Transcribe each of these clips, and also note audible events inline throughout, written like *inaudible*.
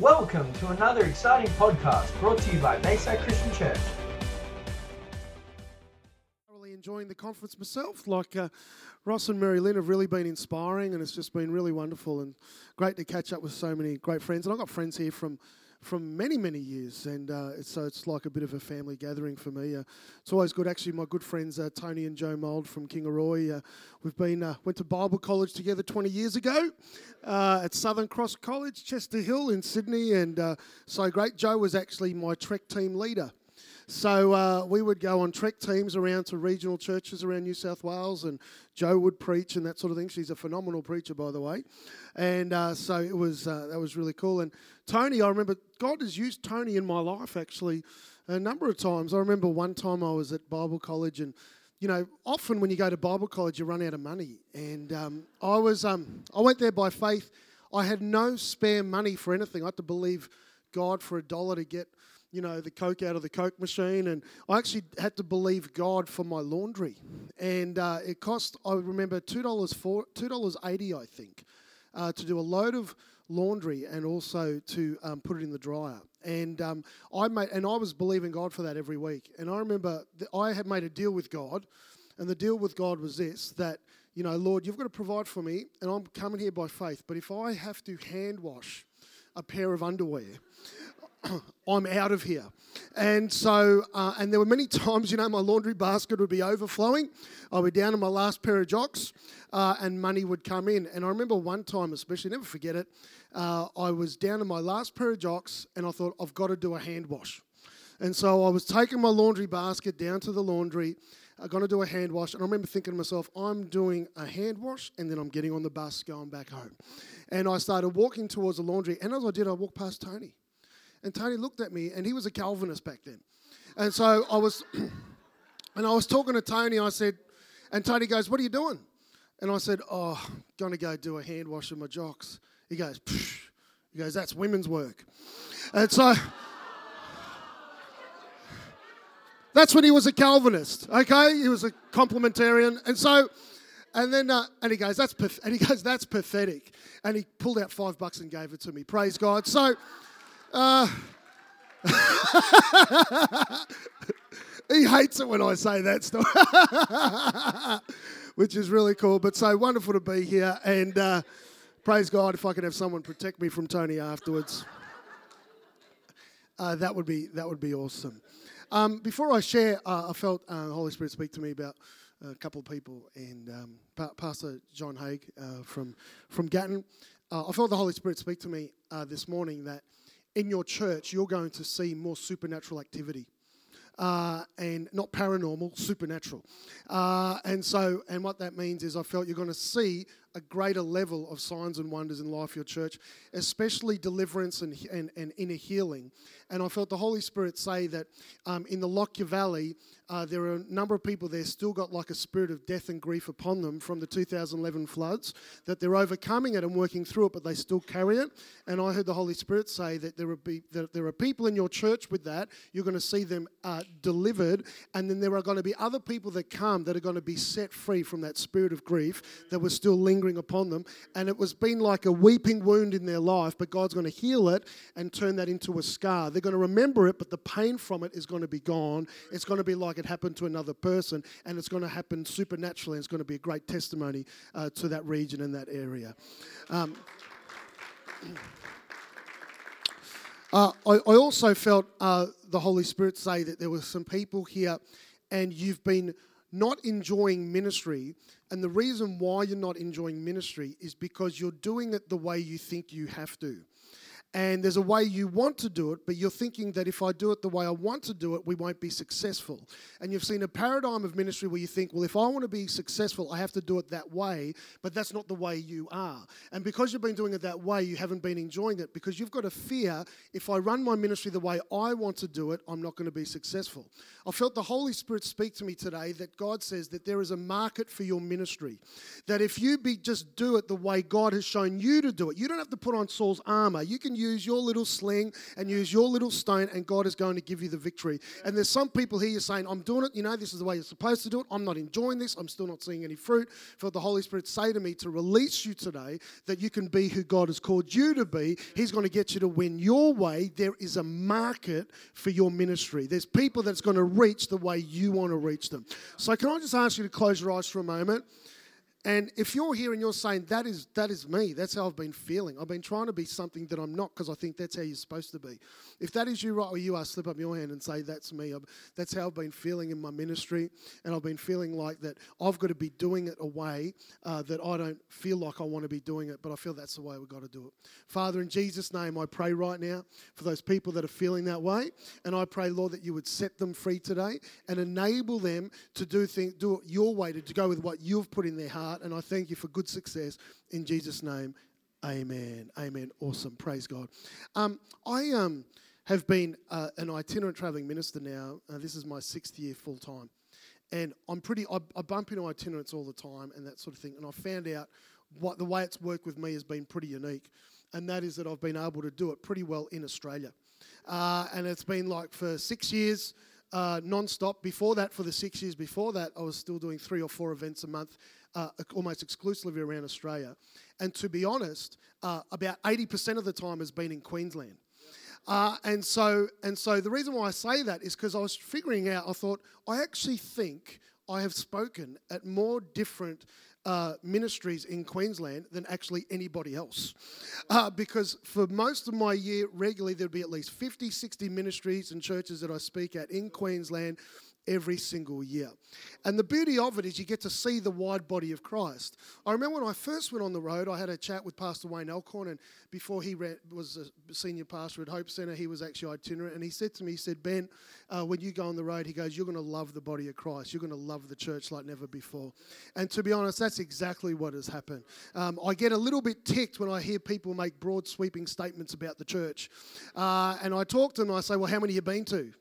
Welcome to another exciting podcast brought to you by Bayside Christian Church. Thoroughly enjoying the conference myself. Like uh, Ross and Mary Lynn have really been inspiring, and it's just been really wonderful and great to catch up with so many great friends. And I've got friends here from from many many years, and uh, so it's like a bit of a family gathering for me. Uh, it's always good. Actually, my good friends uh, Tony and Joe Mould from Kingaroy. Uh, we've been uh, went to Bible college together 20 years ago uh, at Southern Cross College, Chester Hill in Sydney, and so great. Joe was actually my Trek team leader. So uh, we would go on trek teams around to regional churches around New South Wales, and Joe would preach and that sort of thing. She's a phenomenal preacher, by the way, and uh, so it was uh, that was really cool. And Tony, I remember God has used Tony in my life actually a number of times. I remember one time I was at Bible college and. You know, often when you go to Bible college, you run out of money, and um, I was um, I went there by faith. I had no spare money for anything. I had to believe God for a dollar to get you know, the Coke out of the Coke machine. And I actually had to believe God for my laundry. And uh, it cost, I remember, $2, for, $2.80, I think, uh, to do a load of laundry and also to um, put it in the dryer. And um, I made, and I was believing God for that every week. And I remember I had made a deal with God, and the deal with God was this: that you know, Lord, you've got to provide for me, and I'm coming here by faith. But if I have to hand wash a pair of underwear, *coughs* I'm out of here. And so, uh, and there were many *laughs* times, you know, my laundry basket would be overflowing. I'd be down to my last pair of jocks, uh, and money would come in. And I remember one time, especially, never forget it, uh, I was down to my last pair of jocks, and I thought, I've got to do a hand wash. And so I was taking my laundry basket down to the laundry. I'm going to do a hand wash. And I remember thinking to myself, I'm doing a hand wash and then I'm getting on the bus going back home. And I started walking towards the laundry. And as I did, I walked past Tony. And Tony looked at me, and he was a Calvinist back then. And so I was, *clears throat* and I was talking to Tony. I said, and Tony goes, "What are you doing?" And I said, "Oh, gonna go do a hand wash of my jocks." He goes, Psh. "He goes, that's women's work." And so. *laughs* That's when he was a Calvinist, okay? He was a complementarian. And so, and then, uh, and he goes, that's, and he goes, that's pathetic. And he pulled out five bucks and gave it to me. Praise God. So, uh, *laughs* he hates it when I say that stuff, *laughs* which is really cool. But so wonderful to be here, and uh, praise God if I can have someone protect me from Tony afterwards. Uh, that would be that would be awesome. Um, before I share, uh, I felt uh, the Holy Spirit speak to me about a couple of people, and um, pa- Pastor John Haig uh, from from Gatton. Uh, I felt the Holy Spirit speak to me this morning that in your church, you're going to see more supernatural activity. Uh, and not paranormal, supernatural. Uh, and so, and what that means is, I felt you're going to see a greater level of signs and wonders in life your church, especially deliverance and, and, and inner healing. And I felt the Holy Spirit say that um, in the Lockyer Valley, uh, there are a number of people there still got like a spirit of death and grief upon them from the 2011 floods, that they're overcoming it and working through it, but they still carry it. And I heard the Holy Spirit say that there, be, that there are people in your church with that. You're going to see them uh, delivered, and then there are going to be other people that come that are going to be set free from that spirit of grief that was still lingering upon them. And it was been like a weeping wound in their life, but God's going to heal it and turn that into a scar. They're going to remember it, but the pain from it is going to be gone. It's going to be like it happened to another person, and it's going to happen supernaturally. It's going to be a great testimony uh, to that region and that area. Um, *clears throat* uh, I, I, also felt uh, the Holy Spirit say that there were some people here, and you've been not enjoying ministry. And the reason why you're not enjoying ministry is because you're doing it the way you think you have to and there's a way you want to do it, but you're thinking that if I do it the way I want to do it, we won't be successful. And you've seen a paradigm of ministry where you think, well, if I want to be successful, I have to do it that way, but that's not the way you are. And because you've been doing it that way, you haven't been enjoying it because you've got a fear if I run my ministry the way I want to do it, I'm not going to be successful. I felt the Holy Spirit speak to me today that God says that there is a market for your ministry. That if you be just do it the way God has shown you to do it, you don't have to put on Saul's armor. You can use your little sling and use your little stone, and God is going to give you the victory. And there's some people here saying, I'm doing it, you know, this is the way you're supposed to do it. I'm not enjoying this. I'm still not seeing any fruit. For the Holy Spirit say to me to release you today that you can be who God has called you to be. He's going to get you to win your way. There is a market for your ministry. There's people that's going to reach the way you want to reach them. So can I just ask you to close your eyes for a moment? And if you're here and you're saying that is that is me, that's how I've been feeling. I've been trying to be something that I'm not because I think that's how you're supposed to be. If that is you, right where you are, slip up your hand and say that's me. that's how I've been feeling in my ministry, and I've been feeling like that I've got to be doing it a way uh, that I don't feel like I want to be doing it, but I feel that's the way we've got to do it. Father, in Jesus' name, I pray right now for those people that are feeling that way, and I pray, Lord, that you would set them free today and enable them to do things, do it your way, to, to go with what you've put in their heart heart, and I thank you for good success. In Jesus' name, amen. Amen. Awesome. Praise God. Um, I um, have been uh, an itinerant traveling minister now. Uh, this is my sixth year full time. And I'm pretty, I, I bump into itinerants all the time and that sort of thing. And I found out what the way it's worked with me has been pretty unique. And that is that I've been able to do it pretty well in Australia. Uh, and it's been like for six years, uh, non-stop. Before that, for the six years before that, I was still doing three or four events a month uh, almost exclusively around Australia. And to be honest, uh, about 80% of the time has been in Queensland. Uh, and so, and so the reason why I say that is because I was figuring out. I thought I actually think I have spoken at more different uh, ministries in Queensland than actually anybody else. Uh, because for most of my year, regularly, there'd be at least 50, 60 ministries and churches that I speak at in Queensland every single year. And the beauty of it is you get to see the wide body of Christ. I remember when I first went on the road, I had a chat with Pastor Wayne Alcorn, and before he was a senior pastor at Hope Centre, he was actually itinerant. And he said to me, he said, Ben, uh, when you go on the road, he goes, you're going to love the body of Christ. You're going to love the church like never before. And to be honest, that's exactly what has happened. Um, I get a little bit ticked when I hear people make broad, sweeping statements about the church. Uh, and I talk to them and I say, well, how many have you been to?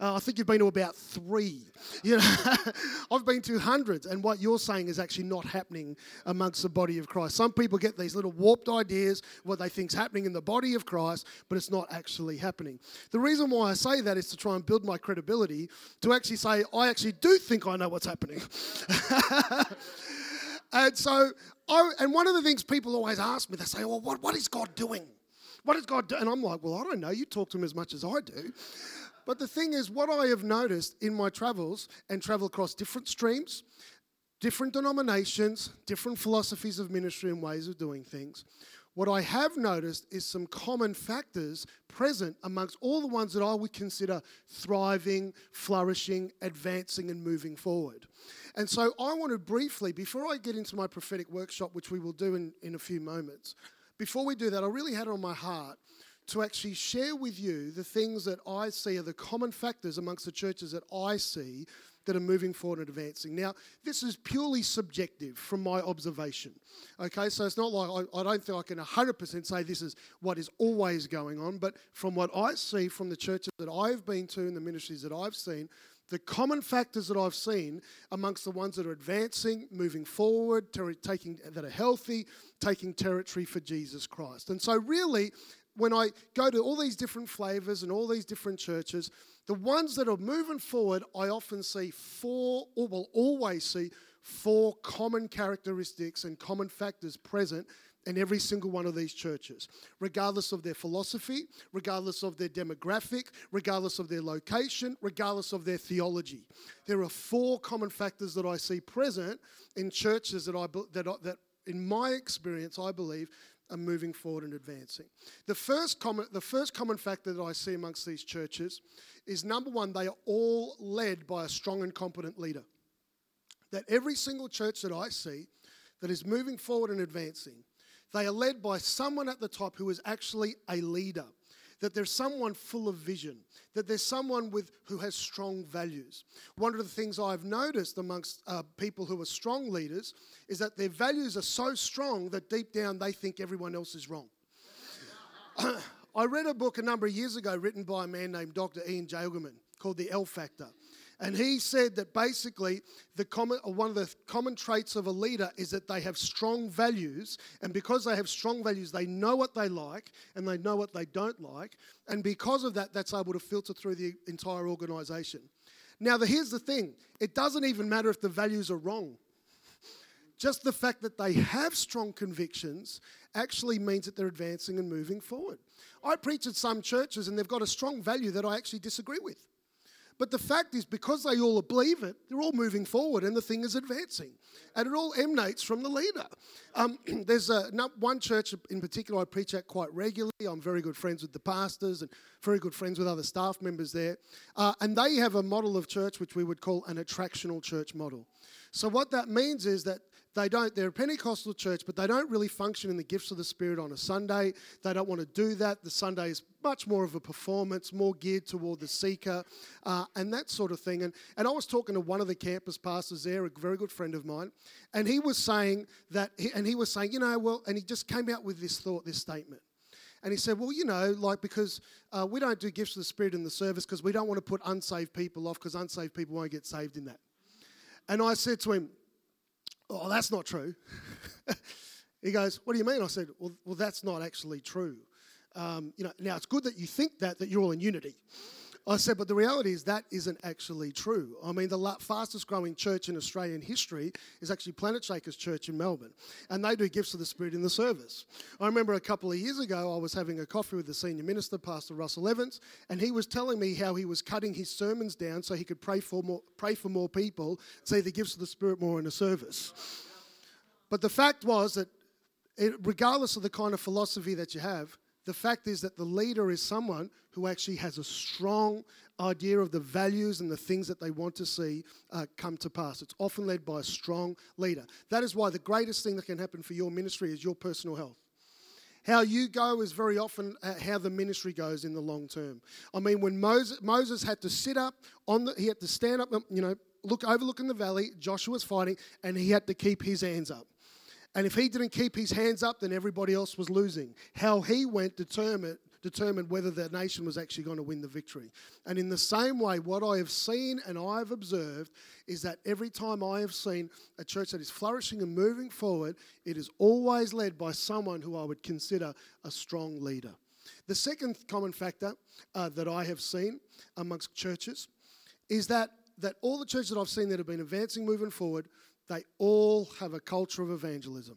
Uh, I think you've been to about three. You know, *laughs* I've been to hundreds, and what you're saying is actually not happening amongst the body of Christ. Some people get these little warped ideas what they think's happening in the body of Christ, but it's not actually happening. The reason why I say that is to try and build my credibility to actually say I actually do think I know what's happening. *laughs* and so, I, and one of the things people always ask me, they say, "Well, what, what is God doing?" What is God doing? And I'm like, well, I don't know. You talk to him as much as I do. But the thing is, what I have noticed in my travels and travel across different streams, different denominations, different philosophies of ministry and ways of doing things, what I have noticed is some common factors present amongst all the ones that I would consider thriving, flourishing, advancing, and moving forward. And so I want to briefly, before I get into my prophetic workshop, which we will do in, in a few moments, before we do that, I really had it on my heart to actually share with you the things that I see are the common factors amongst the churches that I see that are moving forward and advancing. Now, this is purely subjective from my observation. Okay, so it's not like I, I, don't think I can 100% say this is what is always going on, but from what I see from the churches that I've been to and the ministries that I've seen, the common factors that I've seen amongst the ones that are advancing, moving forward, ter- taking that are healthy, taking territory for Jesus Christ. And so, really, when I go to all these different flavors and all these different churches, the ones that are moving forward, I often see four, or will always see four common characteristics and common factors present in every single one of these churches, regardless of their philosophy, regardless of their demographic, regardless of their location, regardless of their theology. There are four common factors that I see present in churches that I that, that in my experience I believe are moving forward and advancing. The first common, the first common factor that I see amongst these churches is number one, they are all led by a strong and competent leader. That every single church that I see that is moving forward and advancing, they are led by someone at the top who is actually a leader that there's someone full of vision, that there's someone with who has strong values. One of the things I've noticed amongst uh, people who are strong leaders is that their values are so strong that deep down they think everyone else is wrong. *coughs* I read a book a number of years ago written by a man named Dr. Ian Jagelman called The L Factor. And he said that basically the common, uh, one of the common traits of a leader is that they have strong values. And because they have strong values, they know what they like and they know what they don't like. And because of that, that's able to filter through the entire organization. Now, the, here's the thing it doesn't even matter if the values are wrong. Just the fact that they have strong convictions actually means that they're advancing and moving forward. I preach at some churches and they've got a strong value that I actually disagree with. But the fact is, because they all believe it, they're all moving forward and the thing is advancing. And it all emanates from the leader. Um, *clears throat* there's a, one church in particular I preach at quite regularly. I'm very good friends with the pastors and very good friends with other staff members there. Uh, and they have a model of church which we would call an attractional church model. So, what that means is that they don't, they're a Pentecostal church, but they don't really function in the gifts of the Spirit on a Sunday. They don't want to do that. The Sunday is much more of a performance, more geared toward the seeker, uh, and that sort of thing. And, and I was talking to one of the campus pastors there, a very good friend of mine, and he was saying that, and he was saying, you know, well, and he just came out with this thought, this statement. And he said, Well, you know, like because uh, we don't do gifts of the Spirit in the service because we don't want to put unsaved people off because unsaved people won't get saved in that. And I said to him, Oh, that's not true. *laughs* he goes, What do you mean? I said, Well, well that's not actually true. Um, you know, now it's good that you think that, that you're all in unity. I said, but the reality is that isn't actually true. I mean, the fastest growing church in Australian history is actually Planetshakers Church in Melbourne, and they do gifts of the Spirit in the service. I remember a couple of years ago, I was having a coffee with the senior minister, Pastor Russell Evans, and he was telling me how he was cutting his sermons down so he could pray for more, pray for more people, see the gifts of the Spirit more in the service. But the fact was that, it, regardless of the kind of philosophy that you have, the fact is that the leader is someone who actually has a strong idea of the values and the things that they want to see uh, come to pass. It's often led by a strong leader. That is why the greatest thing that can happen for your ministry is your personal health. How you go is very often uh, how the ministry goes in the long term. I mean, when Moses, Moses had to sit up on the, he had to stand up, you know, look overlooking the valley. Joshua's fighting, and he had to keep his hands up. And if he didn't keep his hands up, then everybody else was losing. How he went determined, determined whether the nation was actually going to win the victory. And in the same way, what I have seen and I have observed is that every time I have seen a church that is flourishing and moving forward, it is always led by someone who I would consider a strong leader. The second common factor uh, that I have seen amongst churches is that, that all the churches that I've seen that have been advancing, moving forward, they all have a culture of evangelism.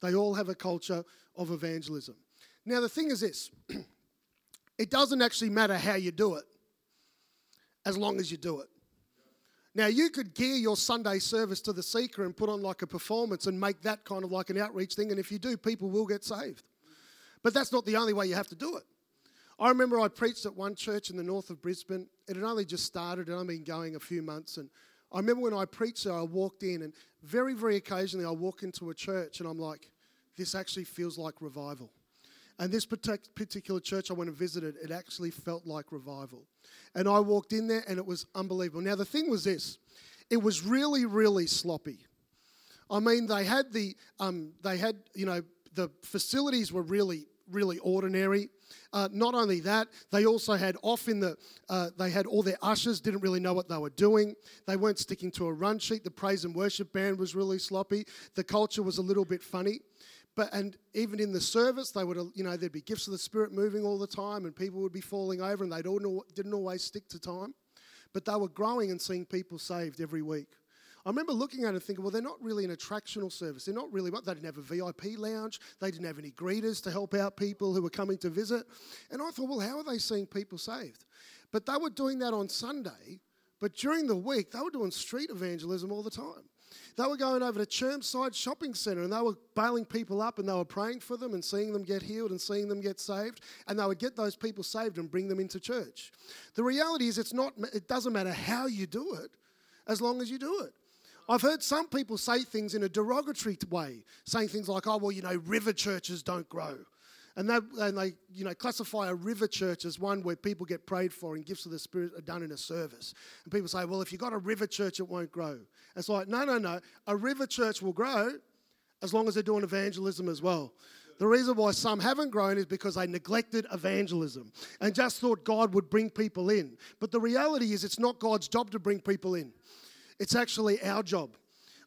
They all have a culture of evangelism. Now, the thing is this *clears throat* it doesn't actually matter how you do it, as long as you do it. Now, you could gear your Sunday service to the seeker and put on like a performance and make that kind of like an outreach thing, and if you do, people will get saved. But that's not the only way you have to do it. I remember I preached at one church in the north of Brisbane. It had only just started, and I've been going a few months, and I remember when I preached there, I walked in, and very, very occasionally I walk into a church and I'm like, this actually feels like revival. And this particular church I went and visited, it actually felt like revival. And I walked in there and it was unbelievable. Now, the thing was this it was really, really sloppy. I mean, they had the, um, they had, you know, the facilities were really, really ordinary. Uh, not only that, they also had off in the, uh, they had all their ushers didn't really know what they were doing. They weren't sticking to a run sheet. The praise and worship band was really sloppy. The culture was a little bit funny. But, and even in the service, they would, you know, there'd be gifts of the Spirit moving all the time, and people would be falling over, and they didn't always stick to time. But they were growing and seeing people saved every week. I remember looking at it and thinking, well, they're not really an attractional service. They're not really what they didn't have a VIP lounge. They didn't have any greeters to help out people who were coming to visit. And I thought, well, how are they seeing people saved? But they were doing that on Sunday, but during the week, they were doing street evangelism all the time. They were going over to Chermside Shopping Centre and they were bailing people up and they were praying for them and seeing them get healed and seeing them get saved. And they would get those people saved and bring them into church. The reality is, it's not, it doesn't matter how you do it as long as you do it. I've heard some people say things in a derogatory way, saying things like, oh, well, you know, river churches don't grow. And, that, and they, you know, classify a river church as one where people get prayed for and gifts of the Spirit are done in a service. And people say, well, if you've got a river church, it won't grow. It's like, no, no, no. A river church will grow as long as they're doing evangelism as well. The reason why some haven't grown is because they neglected evangelism and just thought God would bring people in. But the reality is, it's not God's job to bring people in, it's actually our job.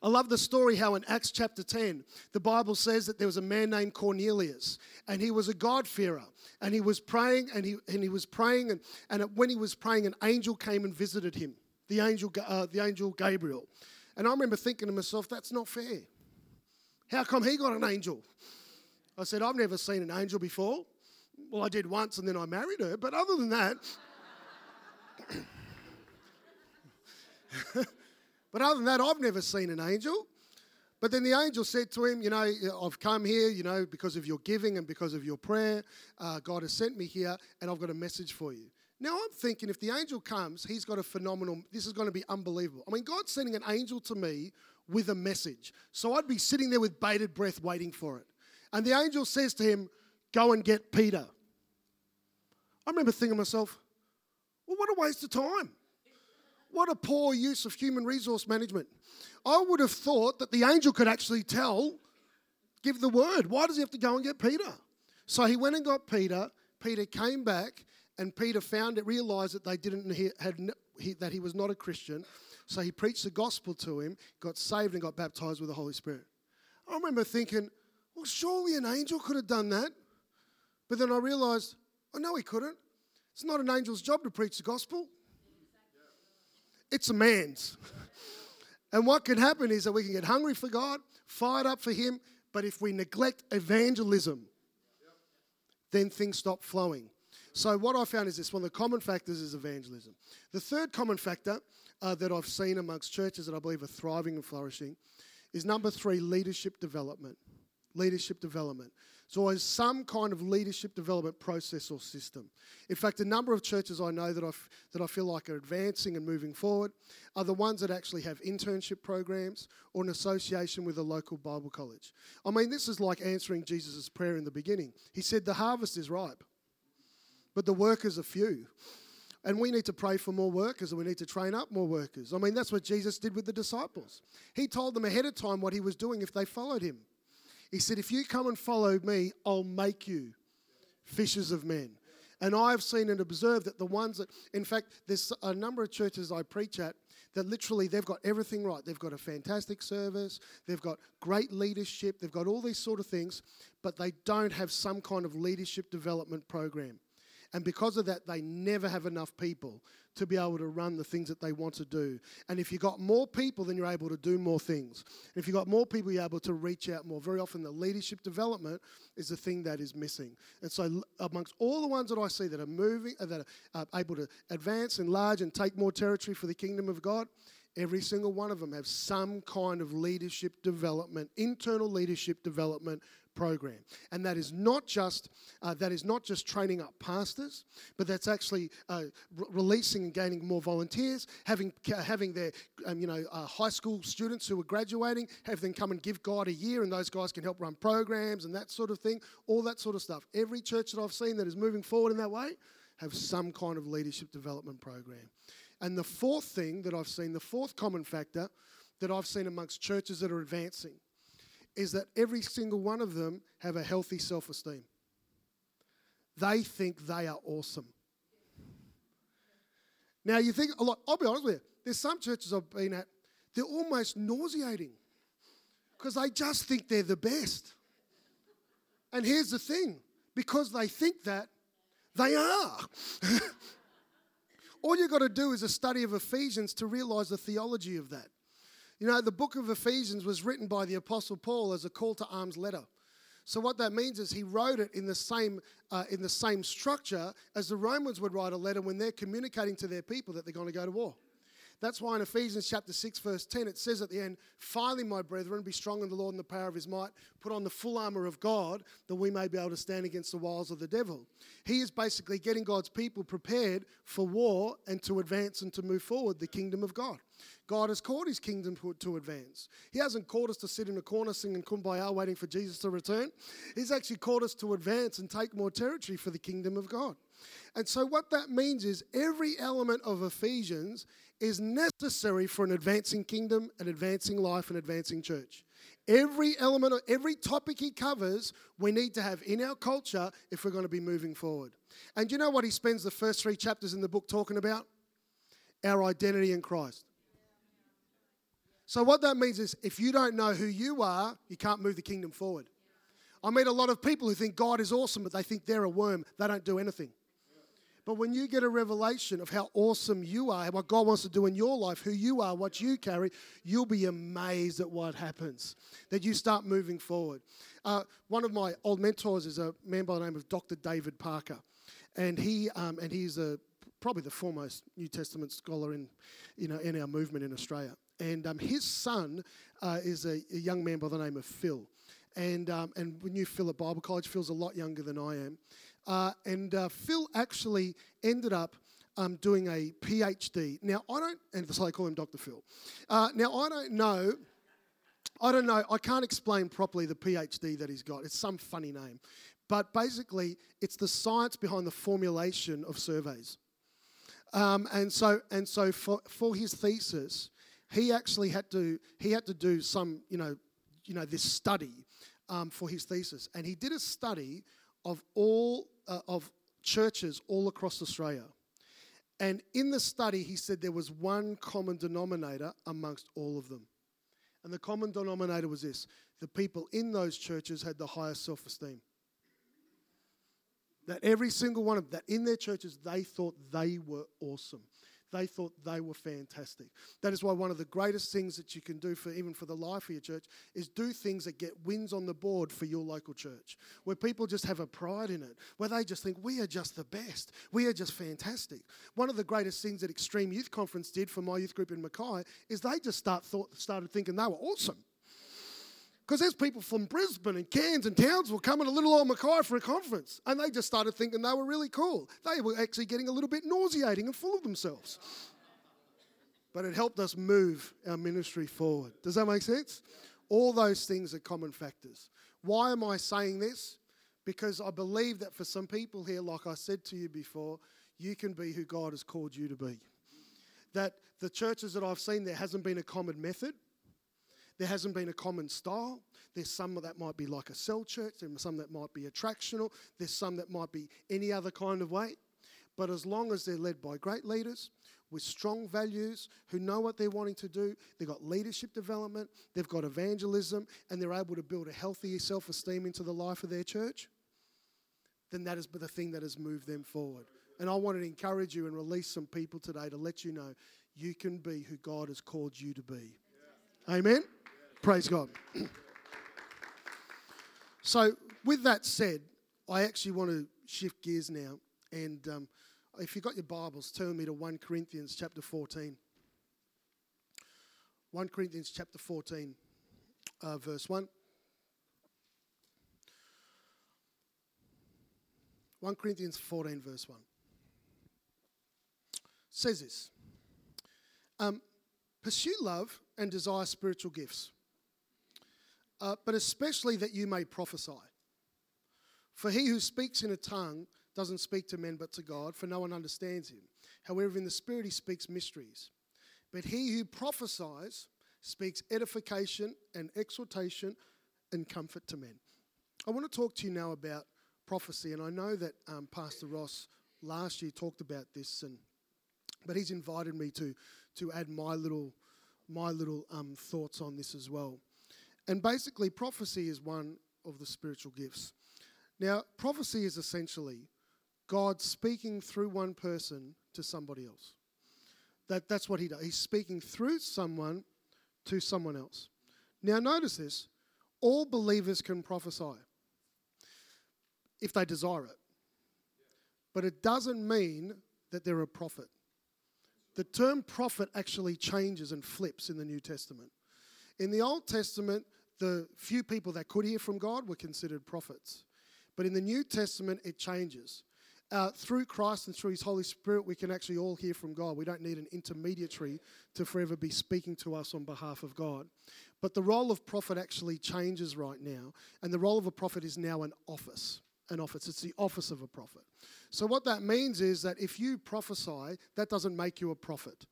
I love the story how in Acts chapter 10, the Bible says that there was a man named Cornelius, and he was a God-fearer. And he was praying, and he, and he was praying, and, and when he was praying, an angel came and visited him, the angel, uh, the angel Gabriel. And I remember thinking to myself, that's not fair. How come he got an angel? I said, I've never seen an angel before. Well, I did once and then I married her, but other than that, but other than that, I've never seen an angel. But then the angel said to him, You know, I've come here, you know, because of your giving and because of your prayer. Uh, God has sent me here, and I've got a message for you. Now I'm thinking if the angel comes, he's got a phenomenal, this is going to be unbelievable. I mean, God's sending an angel to me with a message. So I'd be sitting there with bated breath waiting for it. And the angel says to him, Go and get Peter. I remember thinking to myself, Well, what a waste of time. What a poor use of human resource management. I would have thought that the angel could actually tell, give the word. Why does he have to go and get Peter? So he went and got Peter. Peter came back, and Peter found it, realized that they didn't he, had he, that he was not a Christian. So he preached the gospel to him, got saved, and got baptized with the Holy Spirit. I remember thinking, well, surely an angel could have done that. But then I realized, oh, no, he couldn't. It's not an angel's job to preach the gospel, it's a man's. and what can happen is that we can get hungry for God, fired up for Him, but if we neglect evangelism, then things stop flowing. So, what I found is this one of the common factors is evangelism. The third common factor uh, that I've seen amongst churches that I believe are thriving and flourishing is number three leadership development leadership development. There's always some kind of leadership development process or system. In fact, a number of churches I know that I, that I feel like are advancing and moving forward are the ones that actually have internship programs or an association with a local Bible college. I mean, this is like answering Jesus' prayer in the beginning. He said, The harvest is ripe, but the workers are few. And we need to pray for more workers and we need to train up more workers. I mean, that's what Jesus did with the disciples. He told them ahead of time what he was doing if they followed him. He said, If you come and follow me, I'll make you fishers of men. And I've seen and observed that the ones that, in fact, there's a number of churches I preach at that literally they've got everything right. They've got a fantastic service, they've got great leadership, they've got all these sort of things, but they don't have some kind of leadership development program. And because of that, they never have enough people to be able to run the things that they want to do. And if you've got more people, then you're able to do more things. And if you've got more people, you're able to reach out more. Very often, the leadership development is the thing that is missing. And so, amongst all the ones that I see that are moving, uh, that are able to advance, enlarge, and take more territory for the kingdom of God, every single one of them have some kind of leadership development, internal leadership development program. And that is not just uh, that is not just training up pastors, but that's actually uh, re- releasing and gaining more volunteers, having having their um, you know uh, high school students who are graduating have them come and give God a year, and those guys can help run programs and that sort of thing, all that sort of stuff. Every church that I've seen that is moving forward in that way have some kind of leadership development program. And the fourth thing that I've seen, the fourth common factor that I've seen amongst churches that are advancing is that every single one of them have a healthy self esteem. They think they are awesome. Now, you think a lot, I'll be honest with you, there's some churches I've been at, they're almost nauseating because they just think they're the best. And here's the thing because they think that, they are. *laughs* All you've got to do is a study of Ephesians to realize the theology of that. You know, the book of Ephesians was written by the Apostle Paul as a call to arms letter. So what that means is he wrote it in the same uh, in the same structure as the Romans would write a letter when they're communicating to their people that they're going to go to war. That's why in Ephesians chapter 6, verse 10, it says at the end, Finally, my brethren, be strong in the Lord and the power of his might. Put on the full armor of God that we may be able to stand against the wiles of the devil. He is basically getting God's people prepared for war and to advance and to move forward the kingdom of God. God has called his kingdom to advance. He hasn't called us to sit in a corner singing kumbaya waiting for Jesus to return. He's actually called us to advance and take more territory for the kingdom of God. And so, what that means is every element of Ephesians is necessary for an advancing kingdom, an advancing life, an advancing church. Every element, of, every topic he covers, we need to have in our culture if we're going to be moving forward. And you know what he spends the first three chapters in the book talking about? Our identity in Christ. So, what that means is if you don't know who you are, you can't move the kingdom forward. I meet a lot of people who think God is awesome, but they think they're a worm. They don't do anything. But when you get a revelation of how awesome you are, what God wants to do in your life, who you are, what you carry, you'll be amazed at what happens. That you start moving forward. Uh, one of my old mentors is a man by the name of Dr. David Parker, and he um, and he's a, probably the foremost New Testament scholar in you know in our movement in Australia. And um, his son uh, is a, a young man by the name of Phil. And, um, and we knew Phil at Bible College. Phil's a lot younger than I am. Uh, and uh, Phil actually ended up um, doing a PhD. Now, I don't, and so I call him Dr. Phil. Uh, now, I don't know, I don't know, I can't explain properly the PhD that he's got. It's some funny name. But basically, it's the science behind the formulation of surveys. Um, and so, and so for, for his thesis, he actually had to, he had to do some, you know, you know this study um, for his thesis. And he did a study of all uh, of churches all across Australia. And in the study, he said there was one common denominator amongst all of them. And the common denominator was this the people in those churches had the highest self esteem. That every single one of that in their churches, they thought they were awesome. They thought they were fantastic. That is why one of the greatest things that you can do for even for the life of your church is do things that get wins on the board for your local church, where people just have a pride in it, where they just think we are just the best, we are just fantastic. One of the greatest things that Extreme Youth Conference did for my youth group in Mackay is they just start thought, started thinking they were awesome. Because there's people from Brisbane and Cairns and Townsville coming to Little Old Mackay for a conference, and they just started thinking they were really cool. They were actually getting a little bit nauseating and full of themselves. But it helped us move our ministry forward. Does that make sense? All those things are common factors. Why am I saying this? Because I believe that for some people here, like I said to you before, you can be who God has called you to be. That the churches that I've seen, there hasn't been a common method. There hasn't been a common style. There's some that might be like a cell church, there's some that might be attractional, there's some that might be any other kind of way. But as long as they're led by great leaders with strong values who know what they're wanting to do, they've got leadership development, they've got evangelism, and they're able to build a healthy self esteem into the life of their church, then that is the thing that has moved them forward. And I want to encourage you and release some people today to let you know you can be who God has called you to be. Yeah. Amen. Praise God. so, with that said, I actually want to shift gears now. And um, if you've got your Bibles, turn me to 1 Corinthians chapter 14. 1 Corinthians chapter 14, uh, verse 1. 1 Corinthians 14, verse 1. says this um, Pursue love and desire spiritual gifts uh, but especially that you may prophesy. For he who speaks in a tongue doesn't speak to men but to God, for no one understands him. However, in the Spirit he speaks mysteries. But he who prophesies speaks edification and exhortation and comfort to men. I want to talk to you now about prophecy, and I know that um, Pastor Ross last year talked about this, and but he's invited me to to add my little my little um, thoughts on this as well. And basically, prophecy is one of the spiritual gifts. Now, prophecy is essentially God speaking through one person to somebody else. That, that's what he does. He's speaking through someone to someone else. Now, notice this all believers can prophesy if they desire it. But it doesn't mean that they're a prophet. The term prophet actually changes and flips in the New Testament. In the Old Testament, the few people that could hear from God were considered prophets. But in the New Testament, it changes. Uh, through Christ and through His Holy Spirit, we can actually all hear from God. We don't need an intermediary to forever be speaking to us on behalf of God. But the role of prophet actually changes right now, and the role of a prophet is now an office. An office. It's the office of a prophet. So, what that means is that if you prophesy, that doesn't make you a prophet.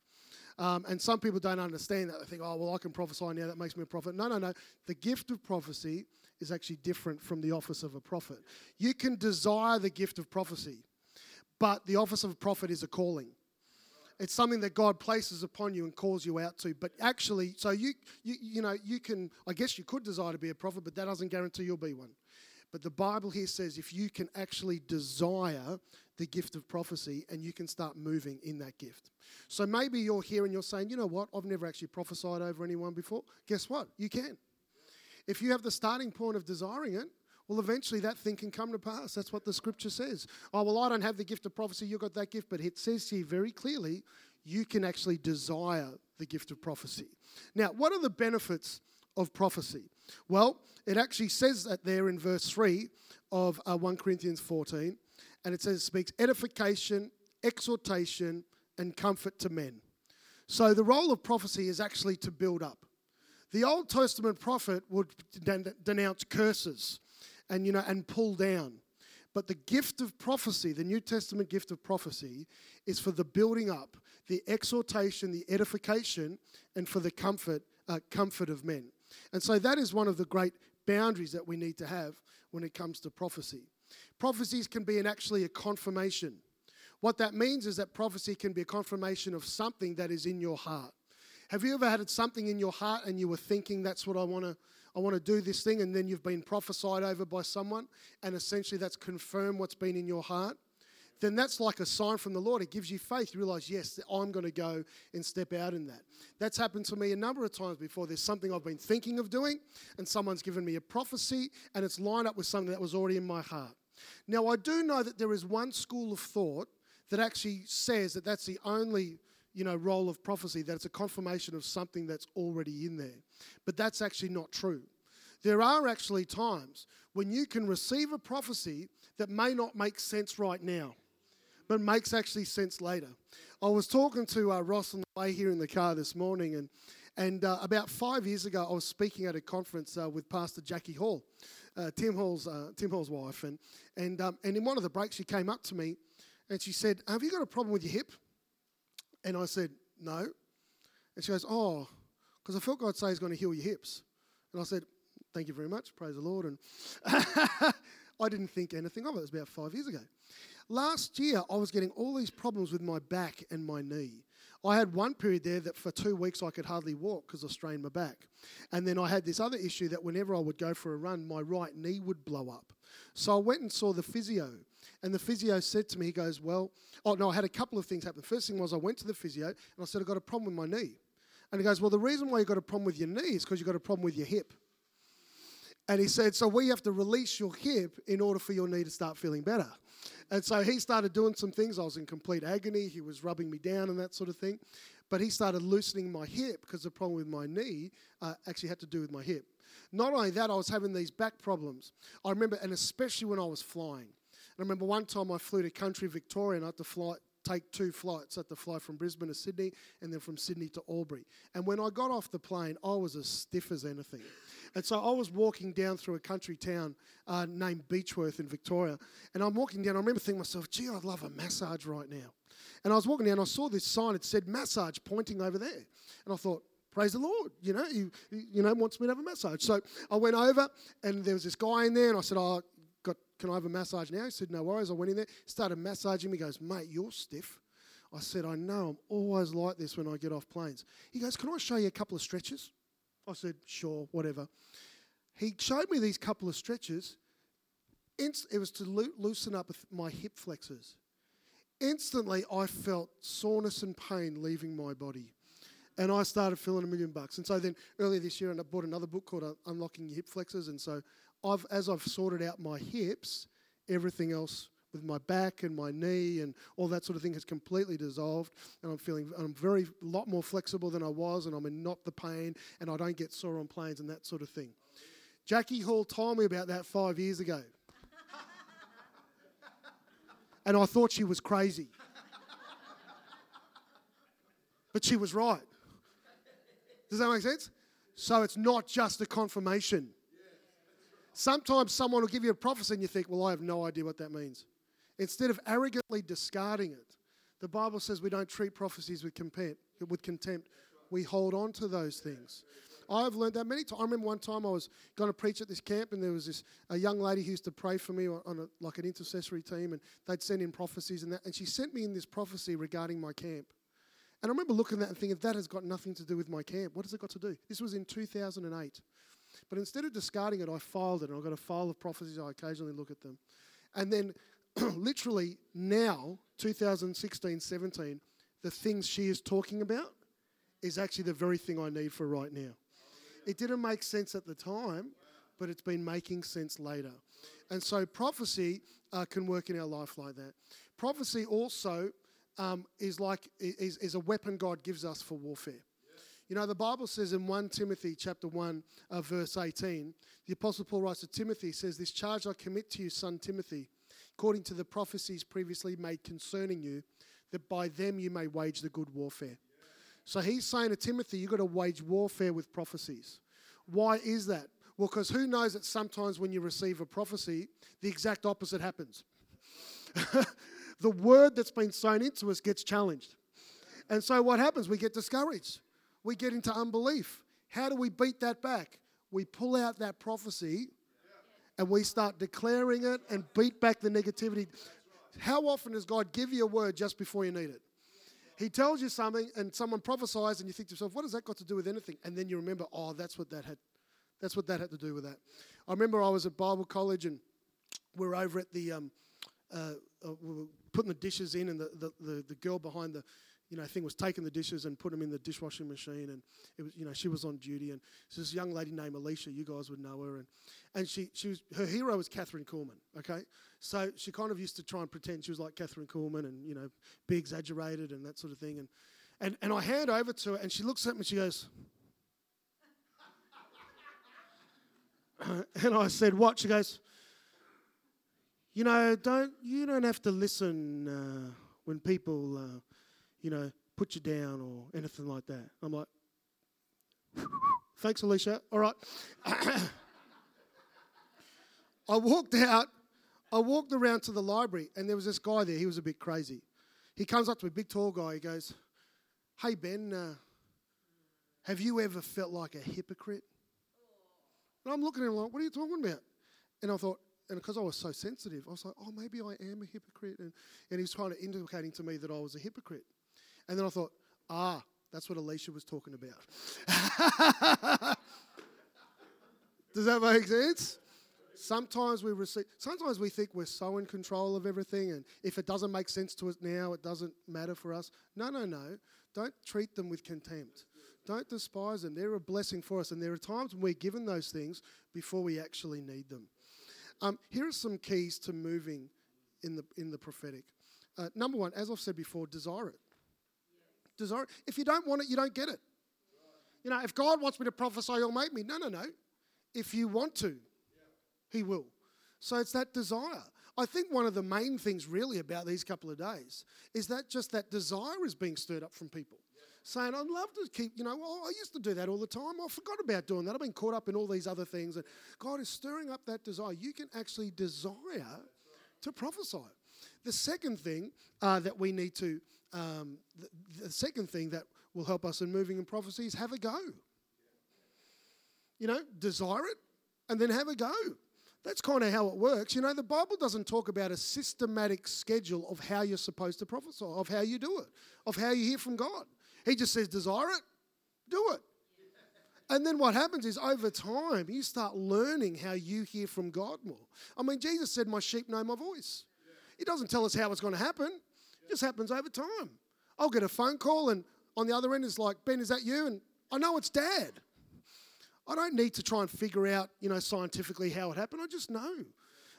Um, and some people don't understand that. They think, oh, well, I can prophesy now, that makes me a prophet. No, no, no. The gift of prophecy is actually different from the office of a prophet. You can desire the gift of prophecy, but the office of a prophet is a calling. It's something that God places upon you and calls you out to. But actually, so you, you, you know, you can, I guess you could desire to be a prophet, but that doesn't guarantee you'll be one. But the Bible here says if you can actually desire the gift of prophecy and you can start moving in that gift. So maybe you're here and you're saying, you know what, I've never actually prophesied over anyone before. Guess what? You can. If you have the starting point of desiring it, well, eventually that thing can come to pass. That's what the scripture says. Oh, well, I don't have the gift of prophecy. You've got that gift. But it says here very clearly you can actually desire the gift of prophecy. Now, what are the benefits of prophecy? Well, it actually says that there in verse 3 of uh, 1 Corinthians 14. And it says it speaks edification, exhortation, and comfort to men. So the role of prophecy is actually to build up. The Old Testament prophet would denounce curses and, you know, and pull down. But the gift of prophecy, the New Testament gift of prophecy, is for the building up, the exhortation, the edification, and for the comfort, uh, comfort of men. And so that is one of the great boundaries that we need to have when it comes to prophecy. Prophecies can be an, actually a confirmation. What that means is that prophecy can be a confirmation of something that is in your heart. Have you ever had something in your heart and you were thinking that's what I want to I want to do this thing and then you've been prophesied over by someone and essentially that's confirmed what's been in your heart? Then that's like a sign from the Lord. It gives you faith. You realize, yes, I'm going to go and step out in that. That's happened to me a number of times before. There's something I've been thinking of doing, and someone's given me a prophecy, and it's lined up with something that was already in my heart. Now, I do know that there is one school of thought that actually says that that's the only you know, role of prophecy, that it's a confirmation of something that's already in there. But that's actually not true. There are actually times when you can receive a prophecy that may not make sense right now, but makes actually sense later. I was talking to uh, Ross on the way here in the car this morning, and, and uh, about five years ago, I was speaking at a conference uh, with Pastor Jackie Hall, uh, Tim Hall's, uh, Tim Hall's wife. And, and, um, and in one of the breaks, she came up to me and she said, Have you got a problem with your hip? And I said, No. And she goes, Oh, because I felt God say He's going to heal your hips. And I said, Thank you very much. Praise the Lord. And *laughs* I didn't think anything of it. It was about five years ago. Last year, I was getting all these problems with my back and my knee. I had one period there that for two weeks I could hardly walk because I strained my back. And then I had this other issue that whenever I would go for a run, my right knee would blow up. So I went and saw the physio. And the physio said to me, he goes, Well, oh no, I had a couple of things happen. The first thing was I went to the physio and I said, I've got a problem with my knee. And he goes, Well, the reason why you've got a problem with your knee is because you've got a problem with your hip. And he said, So we have to release your hip in order for your knee to start feeling better. And so he started doing some things. I was in complete agony. He was rubbing me down and that sort of thing. But he started loosening my hip because the problem with my knee uh, actually had to do with my hip. Not only that, I was having these back problems. I remember, and especially when I was flying. And I remember one time I flew to country Victoria and I had to fly, take two flights. I had to fly from Brisbane to Sydney and then from Sydney to Albury. And when I got off the plane, I was as stiff as anything. And so I was walking down through a country town uh, named Beechworth in Victoria. And I'm walking down, I remember thinking to myself, gee, I'd love a massage right now. And I was walking down, I saw this sign, it said massage pointing over there. And I thought, praise the Lord, you know, he, you know, wants me to have a massage. So I went over and there was this guy in there and I said, oh, can I have a massage now? He said, no worries. I went in there, started massaging me. He goes, mate, you're stiff. I said, I know, I'm always like this when I get off planes. He goes, can I show you a couple of stretches? I said, sure, whatever. He showed me these couple of stretches. It was to loosen up my hip flexors. Instantly, I felt soreness and pain leaving my body. And I started feeling a million bucks. And so then earlier this year, I bought another book called uh, Unlocking Your Hip Flexors. And so I've, as I've sorted out my hips, everything else with my back and my knee and all that sort of thing has completely dissolved. And I'm feeling I'm very lot more flexible than I was, and I'm in not the pain, and I don't get sore on planes and that sort of thing. Jackie Hall told me about that five years ago. *laughs* and I thought she was crazy. But she was right. Does that make sense? So it's not just a confirmation. Sometimes someone will give you a prophecy and you think, well, I have no idea what that means. Instead of arrogantly discarding it, the Bible says we don't treat prophecies with contempt. with contempt. We hold on to those things. I've learned that many times. I remember one time I was going to preach at this camp, and there was this a young lady who used to pray for me on, a, like an intercessory team, and they'd send in prophecies and that. And she sent me in this prophecy regarding my camp. And I remember looking at that and thinking, that has got nothing to do with my camp. What has it got to do? This was in 2008. But instead of discarding it, I filed it, and I've got a file of prophecies. I occasionally look at them. And then, *clears throat* literally now, 2016 17, the things she is talking about is actually the very thing I need for right now. It didn't make sense at the time, but it's been making sense later. And so prophecy uh, can work in our life like that. Prophecy also um, is like is, is a weapon God gives us for warfare. You know, the Bible says in 1 Timothy chapter 1, uh, verse 18, the Apostle Paul writes to Timothy, says, This charge I commit to you, son Timothy, according to the prophecies previously made concerning you, that by them you may wage the good warfare. So he's saying to Timothy, you've got to wage warfare with prophecies. Why is that? Well, because who knows that sometimes when you receive a prophecy, the exact opposite happens. *laughs* the word that's been sown into us gets challenged. And so what happens? We get discouraged we get into unbelief. How do we beat that back? We pull out that prophecy and we start declaring it and beat back the negativity. How often does God give you a word just before you need it? He tells you something and someone prophesies and you think to yourself, what has that got to do with anything? And then you remember, oh, that's what that had that's what that had to do with that. I remember I was at Bible college and we are over at the um, uh, uh, we were putting the dishes in and the, the, the, the girl behind the you know, thing was taking the dishes and put them in the dishwashing machine, and it was, you know, she was on duty, and this young lady named Alicia, you guys would know her, and and she she was her hero was Kathryn Kuhlman, okay, so she kind of used to try and pretend she was like Kathryn Kuhlman, and you know, be exaggerated and that sort of thing, and and and I hand over to her, and she looks at me, and she goes. *laughs* and I said, "What?" She goes, "You know, don't you don't have to listen uh, when people uh, you know, put you down or anything like that. I'm like, *laughs* thanks, Alicia. All right. *coughs* I walked out, I walked around to the library, and there was this guy there. He was a bit crazy. He comes up to me, big tall guy. He goes, Hey, Ben, uh, have you ever felt like a hypocrite? And I'm looking at him like, What are you talking about? And I thought, and because I was so sensitive, I was like, Oh, maybe I am a hypocrite. And, and he was kind of indicating to me that I was a hypocrite. And then I thought, ah, that's what Alicia was talking about. *laughs* Does that make sense? Sometimes we receive, sometimes we think we're so in control of everything, and if it doesn't make sense to us now, it doesn't matter for us. No, no, no. Don't treat them with contempt. Don't despise them. They're a blessing for us, and there are times when we're given those things before we actually need them. Um, here are some keys to moving in the in the prophetic. Uh, number one, as I've said before, desire it desire. If you don't want it, you don't get it. You know, if God wants me to prophesy, He'll make me. No, no, no. If you want to, He will. So it's that desire. I think one of the main things really about these couple of days is that just that desire is being stirred up from people. Saying, I'd love to keep, you know, well, I used to do that all the time. I forgot about doing that. I've been caught up in all these other things. And God is stirring up that desire. You can actually desire to prophesy. The second thing uh, that we need to um, the, the second thing that will help us in moving in prophecy is have a go. You know, desire it and then have a go. That's kind of how it works. You know, the Bible doesn't talk about a systematic schedule of how you're supposed to prophesy, of how you do it, of how you hear from God. He just says, desire it, do it. And then what happens is over time, you start learning how you hear from God more. I mean, Jesus said, My sheep know my voice. He doesn't tell us how it's going to happen, just happens over time. I'll get a phone call, and on the other end, it's like, Ben, is that you? And I know it's dad. I don't need to try and figure out, you know, scientifically how it happened. I just know.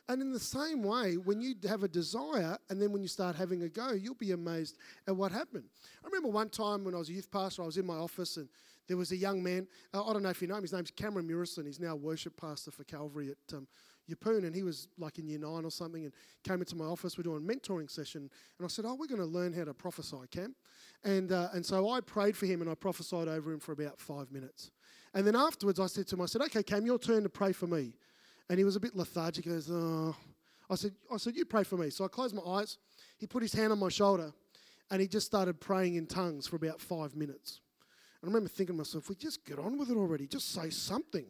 And in the same way, when you have a desire and then when you start having a go, you'll be amazed at what happened. I remember one time when I was a youth pastor, I was in my office and there was a young man. Uh, I don't know if you know him. His name's Cameron Murison. He's now worship pastor for Calvary at um, Yeppoon, and he was like in year nine or something, and came into my office. We're doing a mentoring session, and I said, "Oh, we're going to learn how to prophesy, Cam." And uh, and so I prayed for him, and I prophesied over him for about five minutes. And then afterwards, I said to him, "I said, okay, Cam, your turn to pray for me." And he was a bit lethargic. He goes, "Oh." I said, "I said, you pray for me." So I closed my eyes. He put his hand on my shoulder, and he just started praying in tongues for about five minutes. And I remember thinking to myself, we just get on with it already, just say something.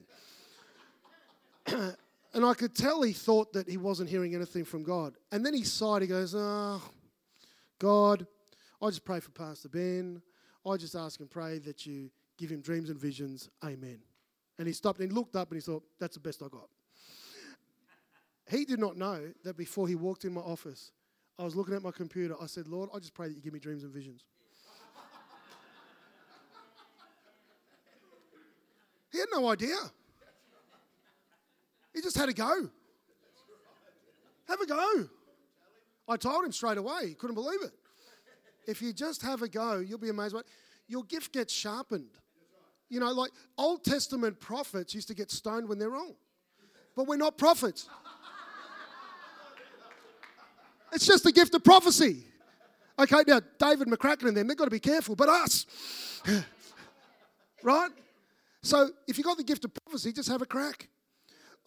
*clears throat* and I could tell he thought that he wasn't hearing anything from God. And then he sighed, he goes, Oh, God, I just pray for Pastor Ben. I just ask and pray that you give him dreams and visions. Amen. And he stopped and he looked up and he thought, That's the best I got. He did not know that before he walked in my office, I was looking at my computer. I said, Lord, I just pray that you give me dreams and visions. *laughs* he had no idea. He just had to go. Have a go. I told him straight away. He couldn't believe it. If you just have a go, you'll be amazed. What your gift gets sharpened. You know, like Old Testament prophets used to get stoned when they're wrong, but we're not prophets. It's just the gift of prophecy. Okay, now David McCracken and them, they've got to be careful, but us. *laughs* right? So if you've got the gift of prophecy, just have a crack.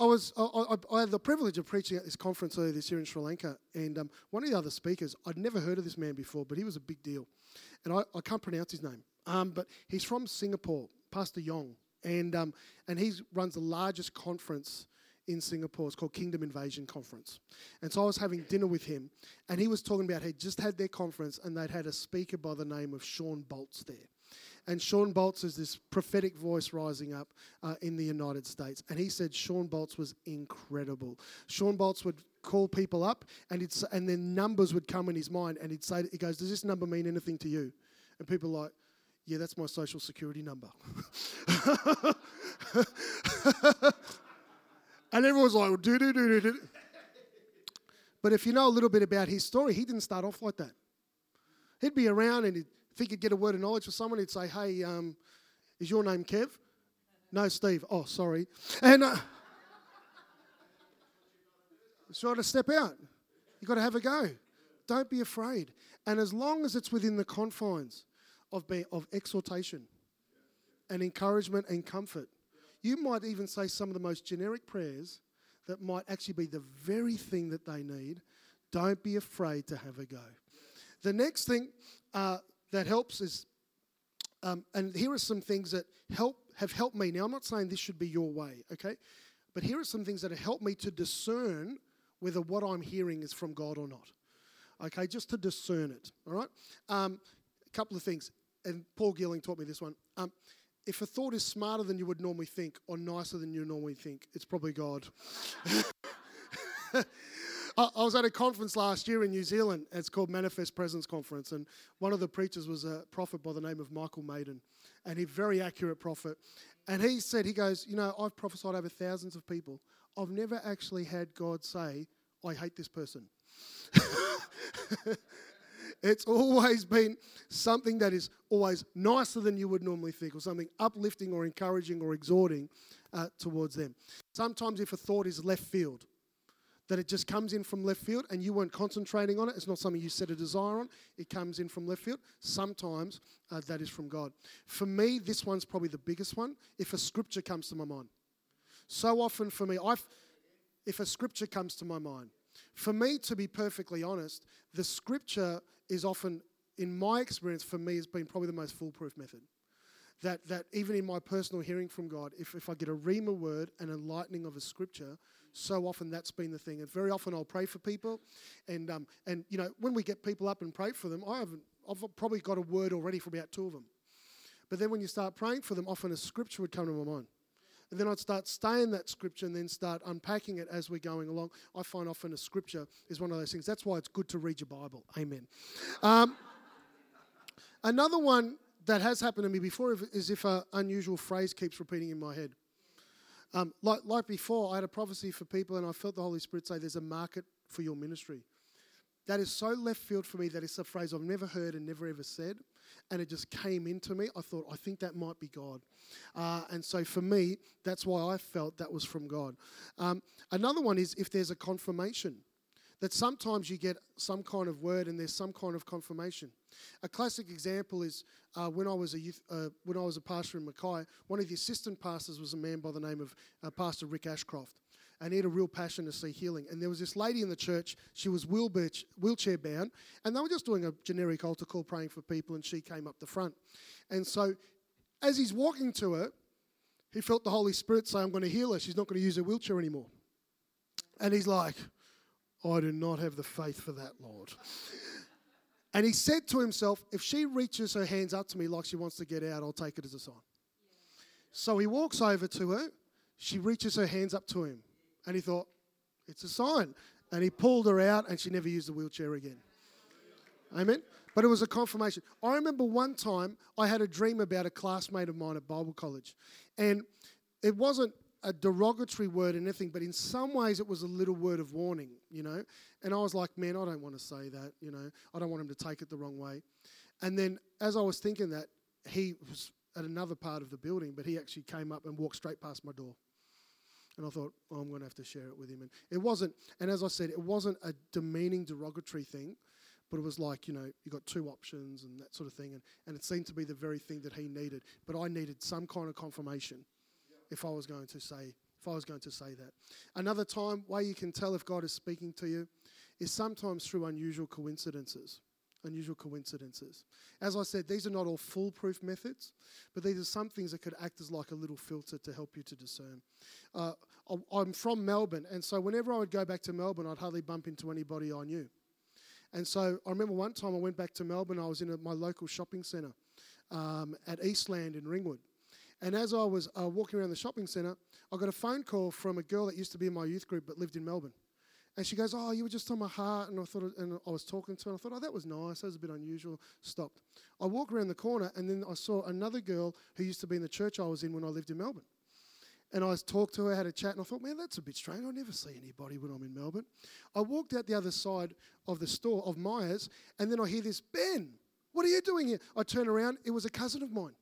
I was I, I, I, had the privilege of preaching at this conference earlier this year in Sri Lanka, and um, one of the other speakers, I'd never heard of this man before, but he was a big deal, and I, I can't pronounce his name, um, but he's from Singapore, Pastor Yong, and um, and he runs the largest conference in Singapore. It's called Kingdom Invasion Conference. And so I was having dinner with him, and he was talking about he just had their conference, and they'd had a speaker by the name of Shawn Bolz there. And Shawn Bolz is this prophetic voice rising up uh, in the United States. And he said Shawn Bolz was incredible. Shawn Bolz would call people up, and, it's, and then numbers would come in his mind, and he'd say, he goes, Does this number mean anything to you? And people are like, yeah, that's my social security number. *laughs* And everyone's like, do, do, do, do, do. But if you know a little bit about his story, he didn't start off like that. He'd be around and he'd think he'd get a word of knowledge for someone. He'd say, hey, um, is your name Kev? No, Steve. Oh, sorry. And uh, *laughs* try to step out. You've got to have a go. Don't be afraid. And as long as it's within the confines of, being, of exhortation and encouragement and comfort, you might even say some of the most generic prayers that might actually be the very thing that they need. Don't be afraid to have a go. The next thing uh, that helps is, um, and here are some things that help have helped me. Now, I'm not saying this should be your way, okay? But here are some things that have helped me to discern whether what I'm hearing is from God or not. Okay, just to discern it. All right. Um, a couple of things, and Paul Gilling taught me this one. Um, if a thought is smarter than you would normally think or nicer than you normally think, it's probably God. *laughs* I was at a conference last year in New Zealand. It's called Manifest Presence Conference, and one of the preachers was a prophet by the name of Michael Maiden, and he very accurate prophet. And he said, he goes, you know, I've prophesied over thousands of people. I've never actually had God say, I hate this person. *laughs* It's always been something that is always nicer than you would normally think, or something uplifting or encouraging or exhorting uh, towards them. Sometimes, if a thought is left field, that it just comes in from left field and you weren't concentrating on it, it's not something you set a desire on, it comes in from left field. Sometimes uh, that is from God. For me, this one's probably the biggest one. If a scripture comes to my mind, so often for me, I've, if a scripture comes to my mind, for me, to be perfectly honest, the scripture is often, in my experience, for me, has been probably the most foolproof method. That, that even in my personal hearing from God, if, if I get a rhema word, an enlightening of a scripture, so often that's been the thing. And very often I'll pray for people, and um, and you know when we get people up and pray for them, I haven't. I've probably got a word already for about two of them. But then when you start praying for them, often a scripture would come to my mind. And then I'd start staying that scripture and then start unpacking it as we're going along. I find often a scripture is one of those things. That's why it's good to read your Bible. Amen. Um, another one that has happened to me before is if an unusual phrase keeps repeating in my head. Um, like, like before, I had a prophecy for people, and I felt the Holy Spirit say, There's a market for your ministry. That is so left field for me that it's a phrase I've never heard and never ever said and it just came into me. I thought, I think that might be God. Uh, and so for me, that's why I felt that was from God. Um, another one is if there's a confirmation, that sometimes you get some kind of word and there's some kind of confirmation. A classic example is uh, when I was a youth, uh, when I was a pastor in Mackay. One of the assistant pastors was a man by the name of uh, Pastor Rick Ashcroft, and he had a real passion to see healing. And there was this lady in the church, she was wheelchair bound, and they were just doing a generic altar call praying for people, and she came up the front. And so as he's walking to her, he felt the Holy Spirit say, I'm going to heal her. She's not going to use her wheelchair anymore. And he's like, I do not have the faith for that, Lord. *laughs* And he said to himself, If she reaches her hands up to me like she wants to get out, I'll take it as a sign. So he walks over to her. She reaches her hands up to him. And he thought, It's a sign. And he pulled her out, and she never used the wheelchair again. Amen. But it was a confirmation. I remember one time I had a dream about a classmate of mine at Bible college. And it wasn't a derogatory word or anything, but in some ways it was a little word of warning, you know. And I was like, man, I don't want to say that, you know. I don't want him to take it the wrong way. And then as I was thinking that, he was at another part of the building, but he actually came up and walked straight past my door. And I thought, oh, I'm going to have to share it with him. And it wasn't, and as I said, it wasn't a demeaning, derogatory thing, but it was like, you know, you got two options and that sort of thing. And, and it seemed to be the very thing that he needed. But I needed some kind of confirmation if I was going to say if I was going to say that. Another time, way you can tell if God is speaking to you is sometimes through unusual coincidences. Unusual coincidences. As I said, these are not all foolproof methods, but these are some things that could act as like a little filter to help you to discern. Uh, I'm from Melbourne, and so whenever I would go back to Melbourne, I'd hardly bump into anybody I knew. And so I remember one time I went back to Melbourne, I was in a, my local shopping centre um, at Eastland in Ringwood. And as I was uh, walking around the shopping centre, I got a phone call from a girl that used to be in my youth group but lived in Melbourne. And she goes, "Oh, you were just on my heart," and I thought, and I was talking to her, and I thought, "Oh, that was nice. That was a bit unusual." Stopped. I walk around the corner, and then I saw another girl who used to be in the church I was in when I lived in Melbourne. And I talked to her, had a chat, and I thought, man, that's a bit strange. I never see anybody when I'm in Melbourne. I walked out the other side of the store of Myer's, and then I hear this, Ben, what are you doing here? I turn around, it was a cousin of mine.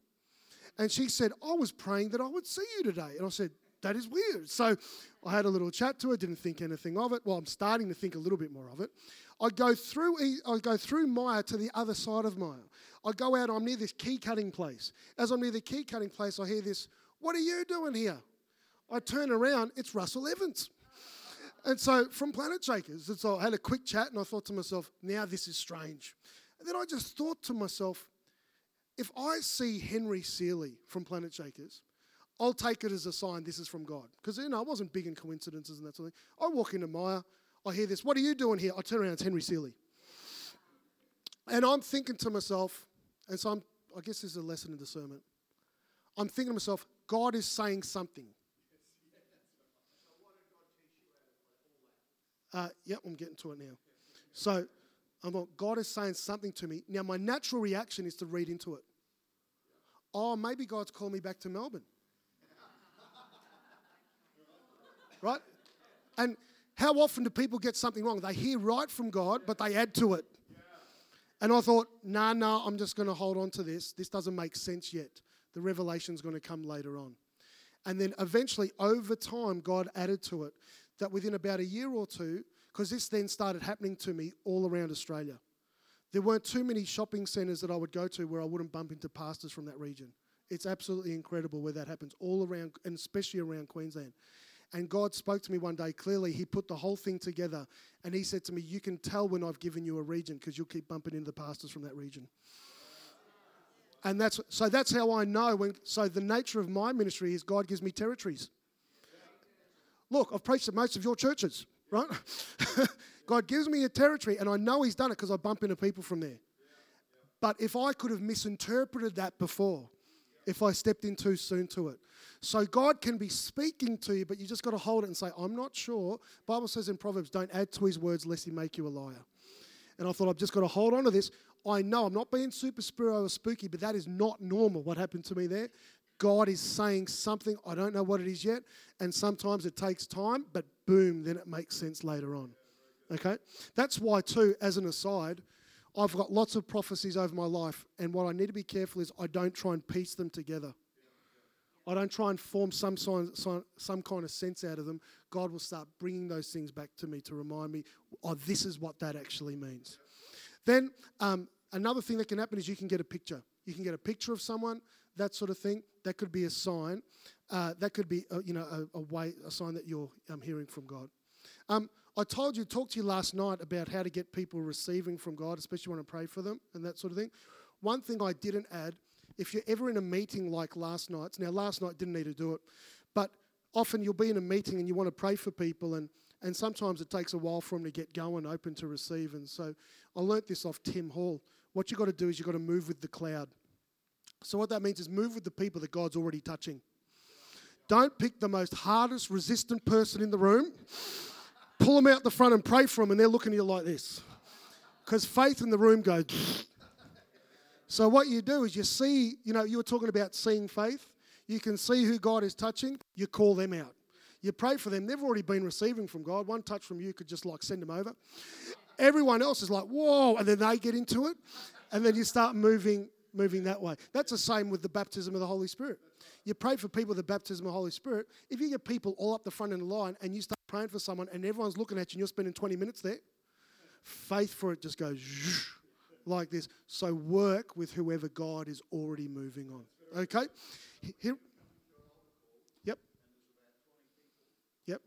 And she said, I was praying that I would see you today. And I said, that is weird. So I had a little chat to her, didn't think anything of it. Well, I'm starting to think a little bit more of it. I go through I go through Myer to the other side of Myer. I go out, I'm near this key cutting place. As I'm near the key cutting place, I hear this, What are you doing here? I turn around, it's Russell Evans. And so from Planet Shakers, and so I had a quick chat and I thought to myself, now this is strange. And then I just thought to myself, if I see Henry Seeley from Planet Shakers, I'll take it as a sign this is from God. Because, you know, I wasn't big in coincidences and that sort of thing. I walk into Myer, I hear this, what are you doing here? I turn around, it's Henry Seeley. And I'm thinking to myself, and so I'm, I guess this is a lesson in discernment. I'm thinking to myself, God is saying something. Uh, yep, I'm getting to it now. So I'm God is saying something to me. Now, my natural reaction is to read into it. Oh, maybe God's called me back to Melbourne. *laughs* right? And how often do people get something wrong? They hear right from God, but they add to it. And I thought, nah, nah, I'm just going to hold on to this. This doesn't make sense yet. The revelation's going to come later on. And then eventually, over time, God added to it that within about a year or two, because this then started happening to me all around Australia. There weren't too many shopping centres that I would go to where I wouldn't bump into pastors from that region. It's absolutely incredible where that happens, all around, and especially around Queensland. And God spoke to me one day clearly. He put the whole thing together and He said to me, You can tell when I've given you a region because you'll keep bumping into the pastors from that region. And that's so that's how I know when so the nature of my ministry is God gives me territories. Look, I've preached at most of your churches, right? *laughs* God gives me a territory, and I know He's done it because I bump into people from there. But if I could have misinterpreted that before, if I stepped in too soon to it. So God can be speaking to you, but you just got to hold it and say, I'm not sure. Bible says in Proverbs, don't add to his words lest he make you a liar. And I thought, I've just got to hold on to this. I know I'm not being super spiritual or spooky, but that is not normal what happened to me there. God is saying something. I don't know what it is yet. And sometimes it takes time, but boom, then it makes sense later on. Okay? That's why, too, as an aside, I've got lots of prophecies over my life. And what I need to be careful is I don't try and piece them together. I don't try and form some, sign, some kind of sense out of them. God will start bringing those things back to me to remind me, oh, this is what that actually means. Then um, another thing that can happen is you can get a picture. You can get a picture of someone that sort of thing. That could be a sign. uh, that could be, a, you know, a, a, way, a sign that you're um, hearing from God. Um, I told you, talked to you last night about how to get people receiving from God, especially when I pray for them and that sort of thing. One thing I didn't add, if you're ever in a meeting like last night's, now last night didn't need to do it, but often you'll be in a meeting and you want to pray for people and and sometimes it takes a while for them to get going, open to receive. And so I learnt this off Tim Hall. What you've got to do is you've got to move with the cloud. So what that means is move with the people that God's already touching. Don't pick the most hardest, resistant person in the room, pull them out the front and pray for them, and they're looking at you like this. Because faith in the room goes. *laughs* so what you do is you see, you know, you were talking about seeing faith. You can see who God is touching, you call them out. You pray for them, they've already been receiving from God. One touch from you could just like send them over. Everyone else is like, whoa, and then they get into it, and then you start moving moving that way. That's the same with the baptism of the Holy Spirit. You pray for people the baptism of the Holy Spirit. If you get people all up the front in the line and you start praying for someone and everyone's looking at you and you're spending 20 minutes there, faith for it just goes like this. So work with whoever God is already moving on. Okay? Here, Yep. Yep.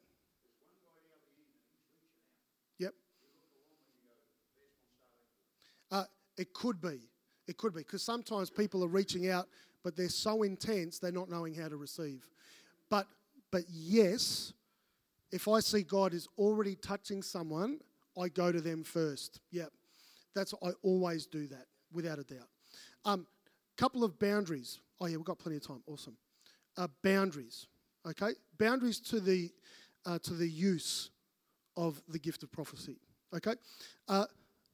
Yep. Uh, It could be. It could be. Because sometimes people are reaching out, but they're so intense, they're not knowing how to receive. But, but yes, if I see God is already touching someone, I go to them first. Yep. That's I always do that, without a doubt. Um, couple of boundaries. Oh yeah, we've got plenty of time. Awesome. Uh, boundaries. Okay, boundaries to the uh, to the use of the gift of prophecy. Okay, uh,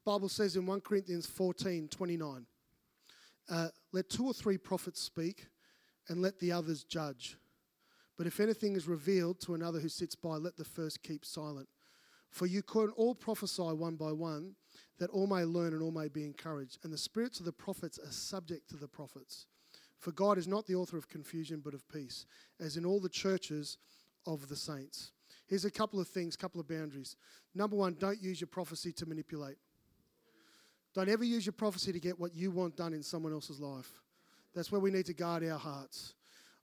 Bible says in 1 Corinthians 14 29, uh, let two or three prophets speak and let the others judge. But if anything is revealed to another who sits by, let the first keep silent. For you can all prophesy one by one, that all may learn and all may be encouraged. And the spirits of the prophets are subject to the prophets. For God is not the author of confusion, but of peace, as in all the churches of the saints. Here's a couple of things, couple of boundaries. Number one, don't use your prophecy to manipulate. Don't ever use your prophecy to get what you want done in someone else's life. That's where we need to guard our hearts.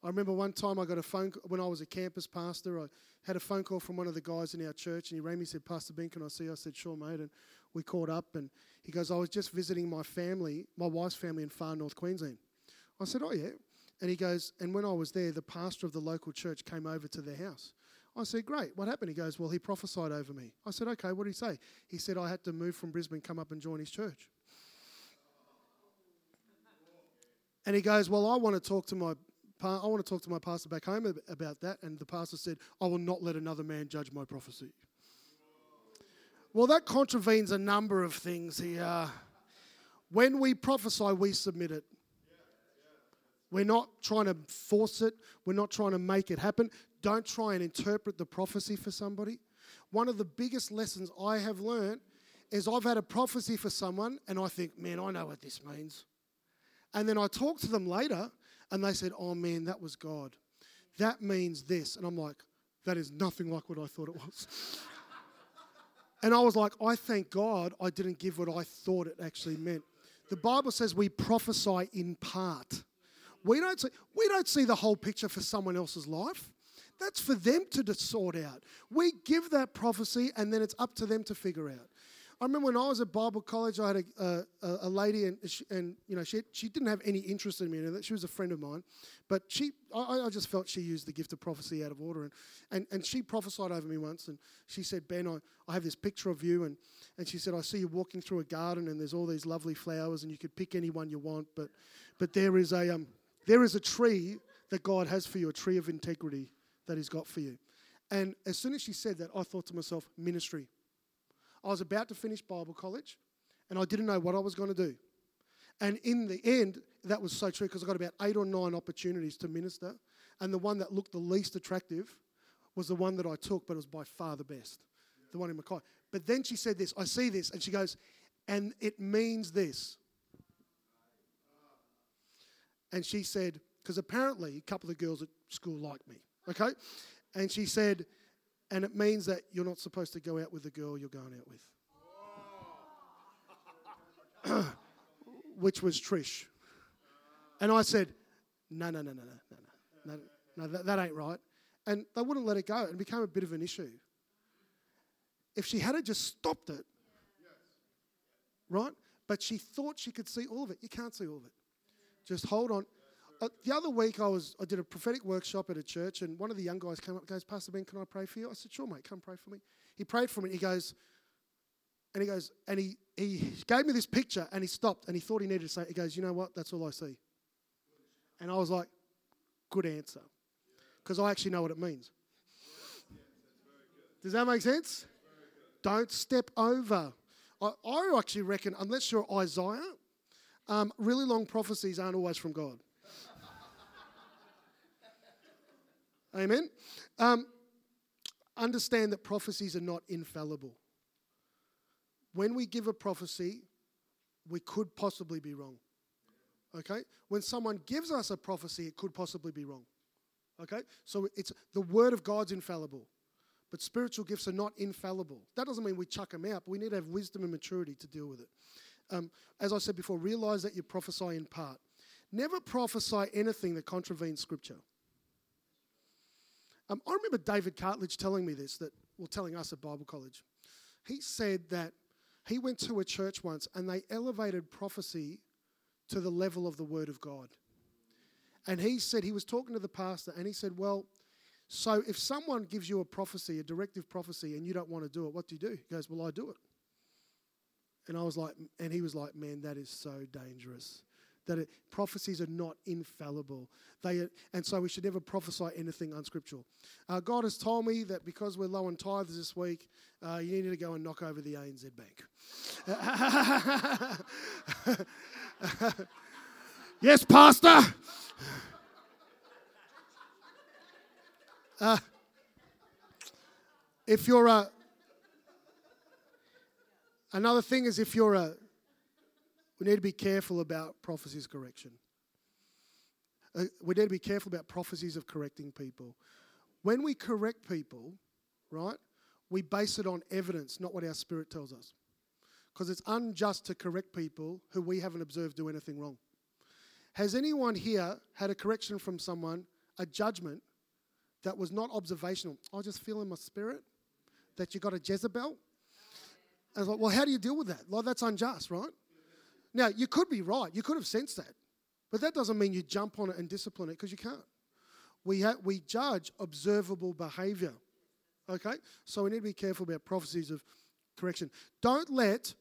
I remember one time I got a phone when I was a campus pastor. I had a phone call from one of the guys in our church, and he rang me and said, "Pastor Ben, can I see?" You? I said, "Sure, mate." And we caught up, and he goes, "I was just visiting my family, my wife's family in far north Queensland." I said, "Oh yeah," and he goes, "And when I was there, the pastor of the local church came over to their house." I said, Great, what happened? He goes, Well, he prophesied over me. I said, Okay, what did he say? He said, I had to move from Brisbane, come up and join his church. And he goes, Well, I want to talk to my I want to talk to my pastor back home about that. And the pastor said, I will not let another man judge my prophecy. Well, that contravenes a number of things here. When we prophesy, we submit it. We're not trying to force it, we're not trying to make it happen. Don't try and interpret the prophecy for somebody. One of the biggest lessons I have learned is I've had a prophecy for someone and I think, man, I know what this means. And then I talk to them later and they said, oh man, that was God. That means this. And I'm like, that is nothing like what I thought it was. *laughs* and I was like, I thank God I didn't give what I thought it actually meant. The Bible says we prophesy in part. We don't see, we don't see the whole picture for someone else's life. That's for them to sort out. We give that prophecy and then it's up to them to figure out. I remember when I was at Bible college, I had a, a, a lady, and, she, and you know, she, she didn't have any interest in me. And she was a friend of mine, but she, I, I just felt she used the gift of prophecy out of order. And, and, and she prophesied over me once, and she said, Ben, I, I have this picture of you, and, and she said, I see you walking through a garden, and there's all these lovely flowers, and you could pick any one you want, but, but there is a um, there is a tree that God has for you, a tree of integrity that He's got for you. And as soon as she said that, I thought to myself, ministry. I was about to finish Bible college and I didn't know what I was going to do. And in the end, that was so true because I got about eight or nine opportunities to minister. And the one that looked the least attractive was the one that I took, but it was by far the best, the one in Mackay. But then she said this I see this, and she goes, and it means this. And she said, because apparently a couple of girls at school like me, okay? And she said, and it means that you're not supposed to go out with the girl you're going out with. *clears throat* Which was Trish. And I said, no, no, no, no, no, no, no. no, that, that ain't right. And they wouldn't let it go. and became a bit of an issue. If she had just stopped it, right? But she thought she could see all of it. You can't see all of it. Just hold on. Uh, the other week, I was I did a prophetic workshop at a church, and one of the young guys came up and goes, Pastor Ben, can I pray for you? I said, Sure, mate, come pray for me. He prayed for me. He goes, and he goes, and he, he gave me this picture, and he stopped, and he thought he needed to say, He goes, You know what? That's all I see. And I was like, Good answer. Because I actually know what it means. Does that make sense? Don't step over. I, I actually reckon, unless you're Isaiah, um, really long prophecies aren't always from God. Amen. Um, understand that prophecies are not infallible. When we give a prophecy, we could possibly be wrong. Okay? When someone gives us a prophecy, it could possibly be wrong. Okay? So it's the word of God's infallible. But spiritual gifts are not infallible. That doesn't mean we chuck them out, but we need to have wisdom and maturity to deal with it. Um, as I said before, realize that you prophesy in part. Never prophesy anything that contravenes Scripture. Um, I remember David Cartledge telling me this, that well, telling us at Bible College. He said that he went to a church once and they elevated prophecy to the level of the Word of God. And he said, he was talking to the pastor and he said, Well, so if someone gives you a prophecy, a directive prophecy, and you don't want to do it, what do you do? He goes, Well, I do it. And I was like, and he was like, Man, that is so dangerous. That it, prophecies are not infallible. They are, and so we should never prophesy anything unscriptural. Uh, God has told me that because we're low on tithes this week, uh, you need to go and knock over the ANZ Bank. *laughs* yes, Pastor. Uh, if you're a, another thing is if you're a, we need to be careful about prophecies correction. Uh, we need to be careful about prophecies of correcting people. When we correct people, right, we base it on evidence, not what our spirit tells us. Because it's unjust to correct people who we haven't observed do anything wrong. Has anyone here had a correction from someone, a judgment, that was not observational. I just feel in my spirit that you got a Jezebel. I was like, well, how do you deal with that? Well, that's unjust, right? Now, you could be right. You could have sensed that. But that doesn't mean you jump on it and discipline it because you can't. We, ha- we judge observable behavior. Okay? So we need to be careful about prophecies of correction. Don't let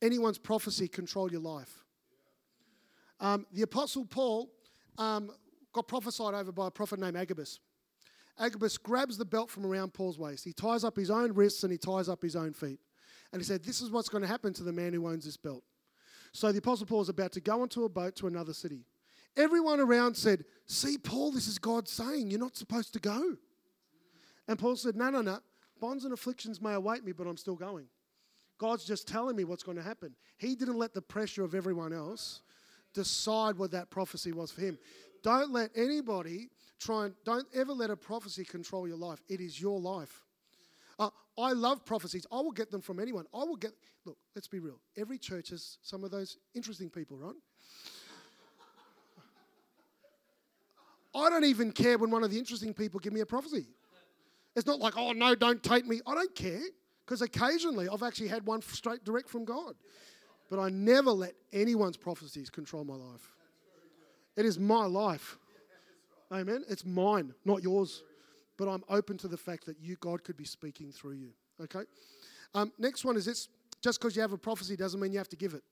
anyone's prophecy control your life. Um, the Apostle Paul um, got prophesied over by a prophet named Agabus. Agabus grabs the belt from around Paul's waist. He ties up his own wrists and he ties up his own feet. And he said, This is what's going to happen to the man who owns this belt. So the Apostle Paul is about to go onto a boat to another city. Everyone around said, See, Paul, this is God saying, You're not supposed to go. And Paul said, No, no, no. Bonds and afflictions may await me, but I'm still going. God's just telling me what's going to happen. He didn't let the pressure of everyone else decide what that prophecy was for him. Don't let anybody try and don't ever let a prophecy control your life. It is your life. Uh, I love prophecies. I will get them from anyone. I will get, look, let's be real. Every church has some of those interesting people, right? I don't even care when one of the interesting people give me a prophecy. It's not like, oh no, don't take me. I don't care because occasionally I've actually had one straight direct from God. But I never let anyone's prophecies control my life. It is my life. Amen. It's mine, not yours. But I'm open to the fact that you, God, could be speaking through you. Okay. Um, next one is this: just because you have a prophecy doesn't mean you have to give it.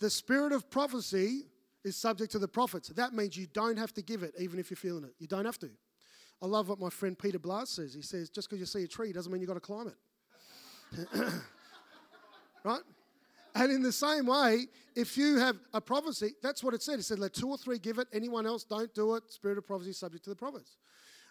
The spirit of prophecy is subject to the prophets. That means you don't have to give it, even if you're feeling it. You don't have to. I love what my friend Peter Blas says. He says, just because you see a tree doesn't mean you've got to climb it. *laughs* right? And in the same way, if you have a prophecy, that's what it said. It said, let two or three give it, anyone else don't do it. Spirit of prophecy subject to the prophets.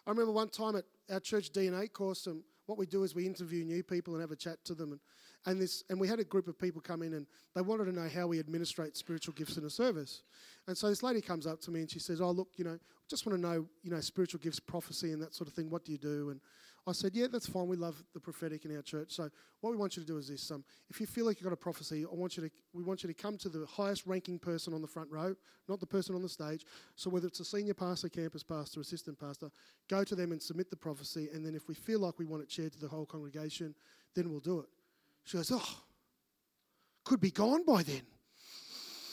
I remember one time at our church DNA course, and what we do is we interview new people and have a chat to them. And, and, this, and we had a group of people come in and they wanted to know how we administrate spiritual gifts in a service. And so this lady comes up to me and she says, Oh, look, you know, just want to know, you know, spiritual gifts, prophecy, and that sort of thing. What do you do? And I said, yeah, that's fine. We love the prophetic in our church. So what we want you to do is this: um, if you feel like you've got a prophecy, I want you to we want you to come to the highest ranking person on the front row, not the person on the stage. So whether it's a senior pastor, campus pastor, assistant pastor, go to them and submit the prophecy. And then if we feel like we want it shared to the whole congregation, then we'll do it. She goes, oh, could be gone by then.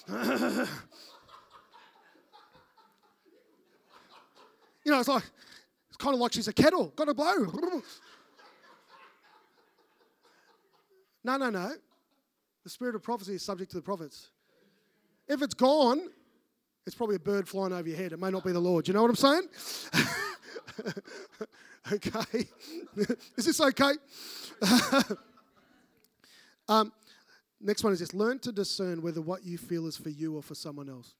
*laughs* you know, it's like kind of like she's a kettle, got to blow. no, no, no. The spirit of prophecy is subject to the prophets. If it's gone, it's probably a bird flying over your head. It may not be the Lord. You know what I'm saying? *laughs* okay. *laughs* is this okay? *laughs* um, next one is this learn to discern whether what you feel is for you or for someone else.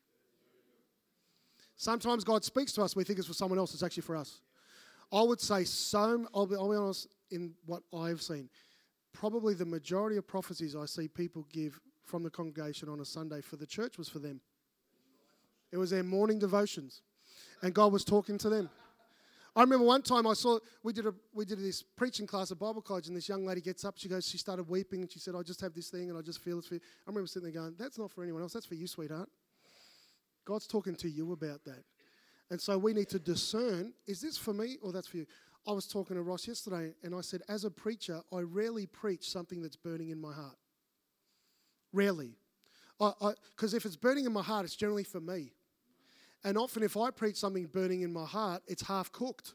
Sometimes God speaks to us, we think it's for someone else, it's actually for us. I would say so. I'll be, I'll be honest in what I've seen. Probably the majority of prophecies I see people give from the congregation on a Sunday for the church was for them. It was their morning devotions, and God was talking to them. I remember one time I saw we did a we did this preaching class at Bible college, and this young lady gets up. She goes, she started weeping, and she said, "I just have this thing, and I just feel it's for you." I remember sitting there going, "That's not for anyone else. That's for you, sweetheart. God's talking to you about that." And so we need to discern is this for me or that's for you? I was talking to Ross yesterday and I said, as a preacher, I rarely preach something that's burning in my heart. Rarely. Because if it's burning in my heart, it's generally for me. And often, if I preach something burning in my heart, it's half cooked.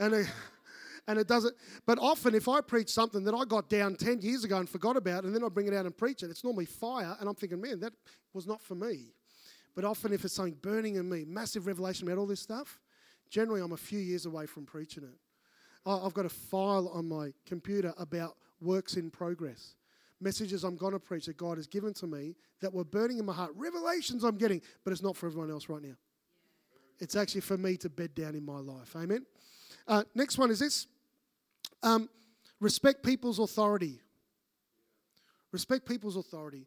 And it, *laughs* and it doesn't. But often, if I preach something that I got down 10 years ago and forgot about, and then I bring it out and preach it, it's normally fire. And I'm thinking, man, that was not for me. But often, if it's something burning in me, massive revelation about all this stuff, generally I'm a few years away from preaching it. I've got a file on my computer about works in progress, messages I'm going to preach that God has given to me that were burning in my heart, revelations I'm getting, but it's not for everyone else right now. It's actually for me to bed down in my life. Amen. Uh, next one is this um, respect people's authority. Respect people's authority.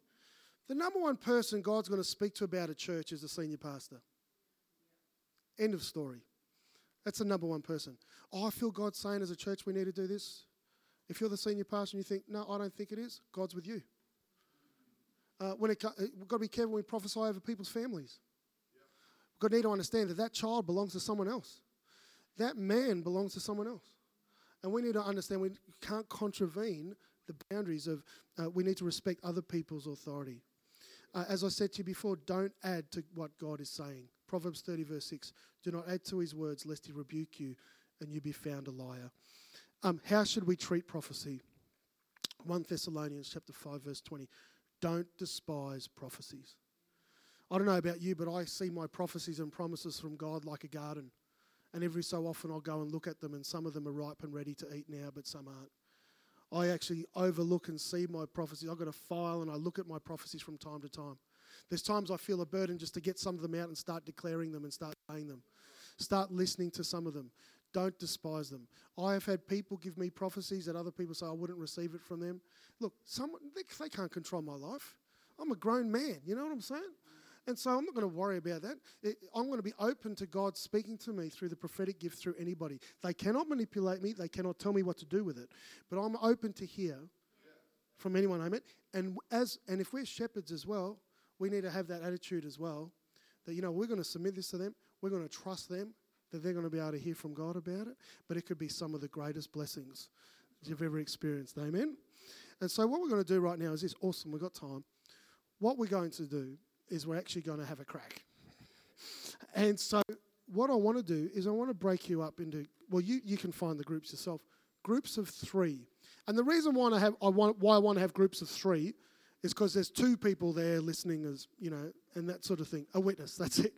The number one person God's going to speak to about a church is the senior pastor. End of story. That's the number one person. Oh, I feel God saying as a church we need to do this. If you're the senior pastor and you think, no, I don't think it is, God's with you. Uh, when it, we've got to be careful when we prophesy over people's families. We've got to need to understand that that child belongs to someone else. That man belongs to someone else. And we need to understand we can't contravene the boundaries of, uh, we need to respect other people's authority. Uh, as I said to you before, don't add to what God is saying. Proverbs 30, verse 6 Do not add to his words, lest he rebuke you and you be found a liar. Um, how should we treat prophecy? 1 Thessalonians chapter 5, verse 20. Don't despise prophecies. I don't know about you, but I see my prophecies and promises from God like a garden. And every so often I'll go and look at them, and some of them are ripe and ready to eat now, but some aren't. I actually overlook and see my prophecies. I've got a file and I look at my prophecies from time to time. There's times I feel a burden just to get some of them out and start declaring them and start saying them. Start listening to some of them. Don't despise them. I have had people give me prophecies that other people say I wouldn't receive it from them. Look, someone, they, they can't control my life. I'm a grown man. You know what I'm saying? And so I'm not going to worry about that. I'm going to be open to God speaking to me through the prophetic gift through anybody. They cannot manipulate me, they cannot tell me what to do with it. But I'm open to hear from anyone, amen. And as and if we're shepherds as well, we need to have that attitude as well. That you know, we're going to submit this to them, we're going to trust them, that they're going to be able to hear from God about it. But it could be some of the greatest blessings you've ever experienced. Amen. And so what we're going to do right now is this awesome, we've got time. What we're going to do is we're actually going to have a crack. And so, what I want to do is I want to break you up into well, you, you can find the groups yourself. Groups of three. And the reason why I have I want why I want to have groups of three is because there's two people there listening as you know, and that sort of thing. A witness, *laughs* that's it.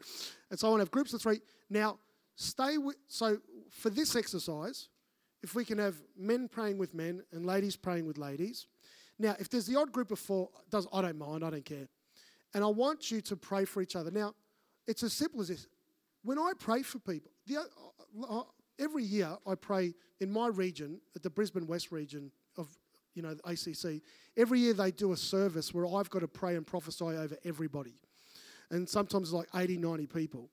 And so I want to have groups of three. Now, stay with so for this exercise, if we can have men praying with men and ladies praying with ladies. Now, if there's the odd group of four, does I don't mind, I don't care. And I want you to pray for each other. Now, it's as simple as this. When I pray for people, the, uh, uh, every year I pray in my region, at the Brisbane West region of you know ACC. Every year they do a service where I've got to pray and prophesy over everybody, and sometimes like 80, 90 people.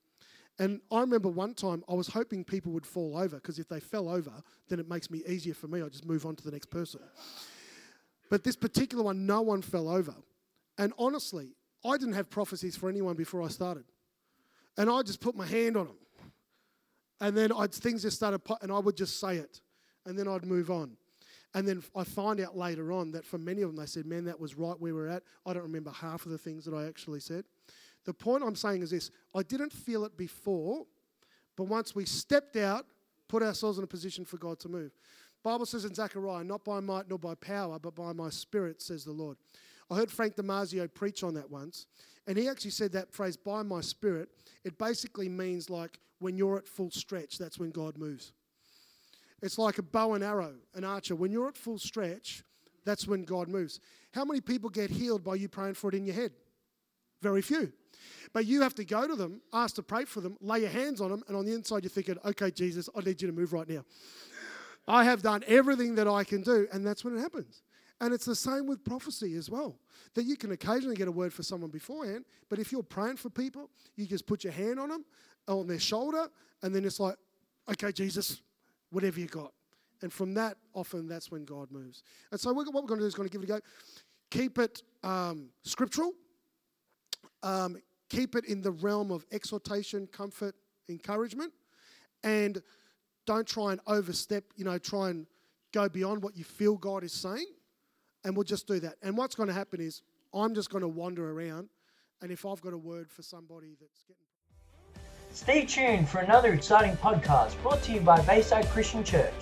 And I remember one time I was hoping people would fall over because if they fell over, then it makes me easier for me. I just move on to the next person. But this particular one, no one fell over. And honestly, I didn't have prophecies for anyone before I started. And I just put my hand on them. And then I'd, things just started, and I would just say it. And then I'd move on. And then I find out later on that for many of them, they said, Man, that was right where we're at. I don't remember half of the things that I actually said. The point I'm saying is this I didn't feel it before, but once we stepped out, put ourselves in a position for God to move. Bible says in Zechariah, not by might nor by power, but by my spirit, says the Lord. I heard Frank Damazio preach on that once, and he actually said that phrase, by my spirit, it basically means like when you're at full stretch, that's when God moves. It's like a bow and arrow, an archer. When you're at full stretch, that's when God moves. How many people get healed by you praying for it in your head? Very few. But you have to go to them, ask to pray for them, lay your hands on them, and on the inside you're thinking, okay, Jesus, I need you to move right now. I have done everything that I can do, and that's when it happens. And it's the same with prophecy as well. That you can occasionally get a word for someone beforehand, but if you're praying for people, you just put your hand on them, on their shoulder, and then it's like, okay, Jesus, whatever you got. And from that, often that's when God moves. And so what we're going to do is going to give it a go. Keep it um, scriptural. Um, keep it in the realm of exhortation, comfort, encouragement, and don't try and overstep. You know, try and go beyond what you feel God is saying, and we'll just do that. And what's going to happen is I'm just going to wander around, and if I've got a word for somebody that's getting Stay tuned for another exciting podcast brought to you by Bayside Christian Church.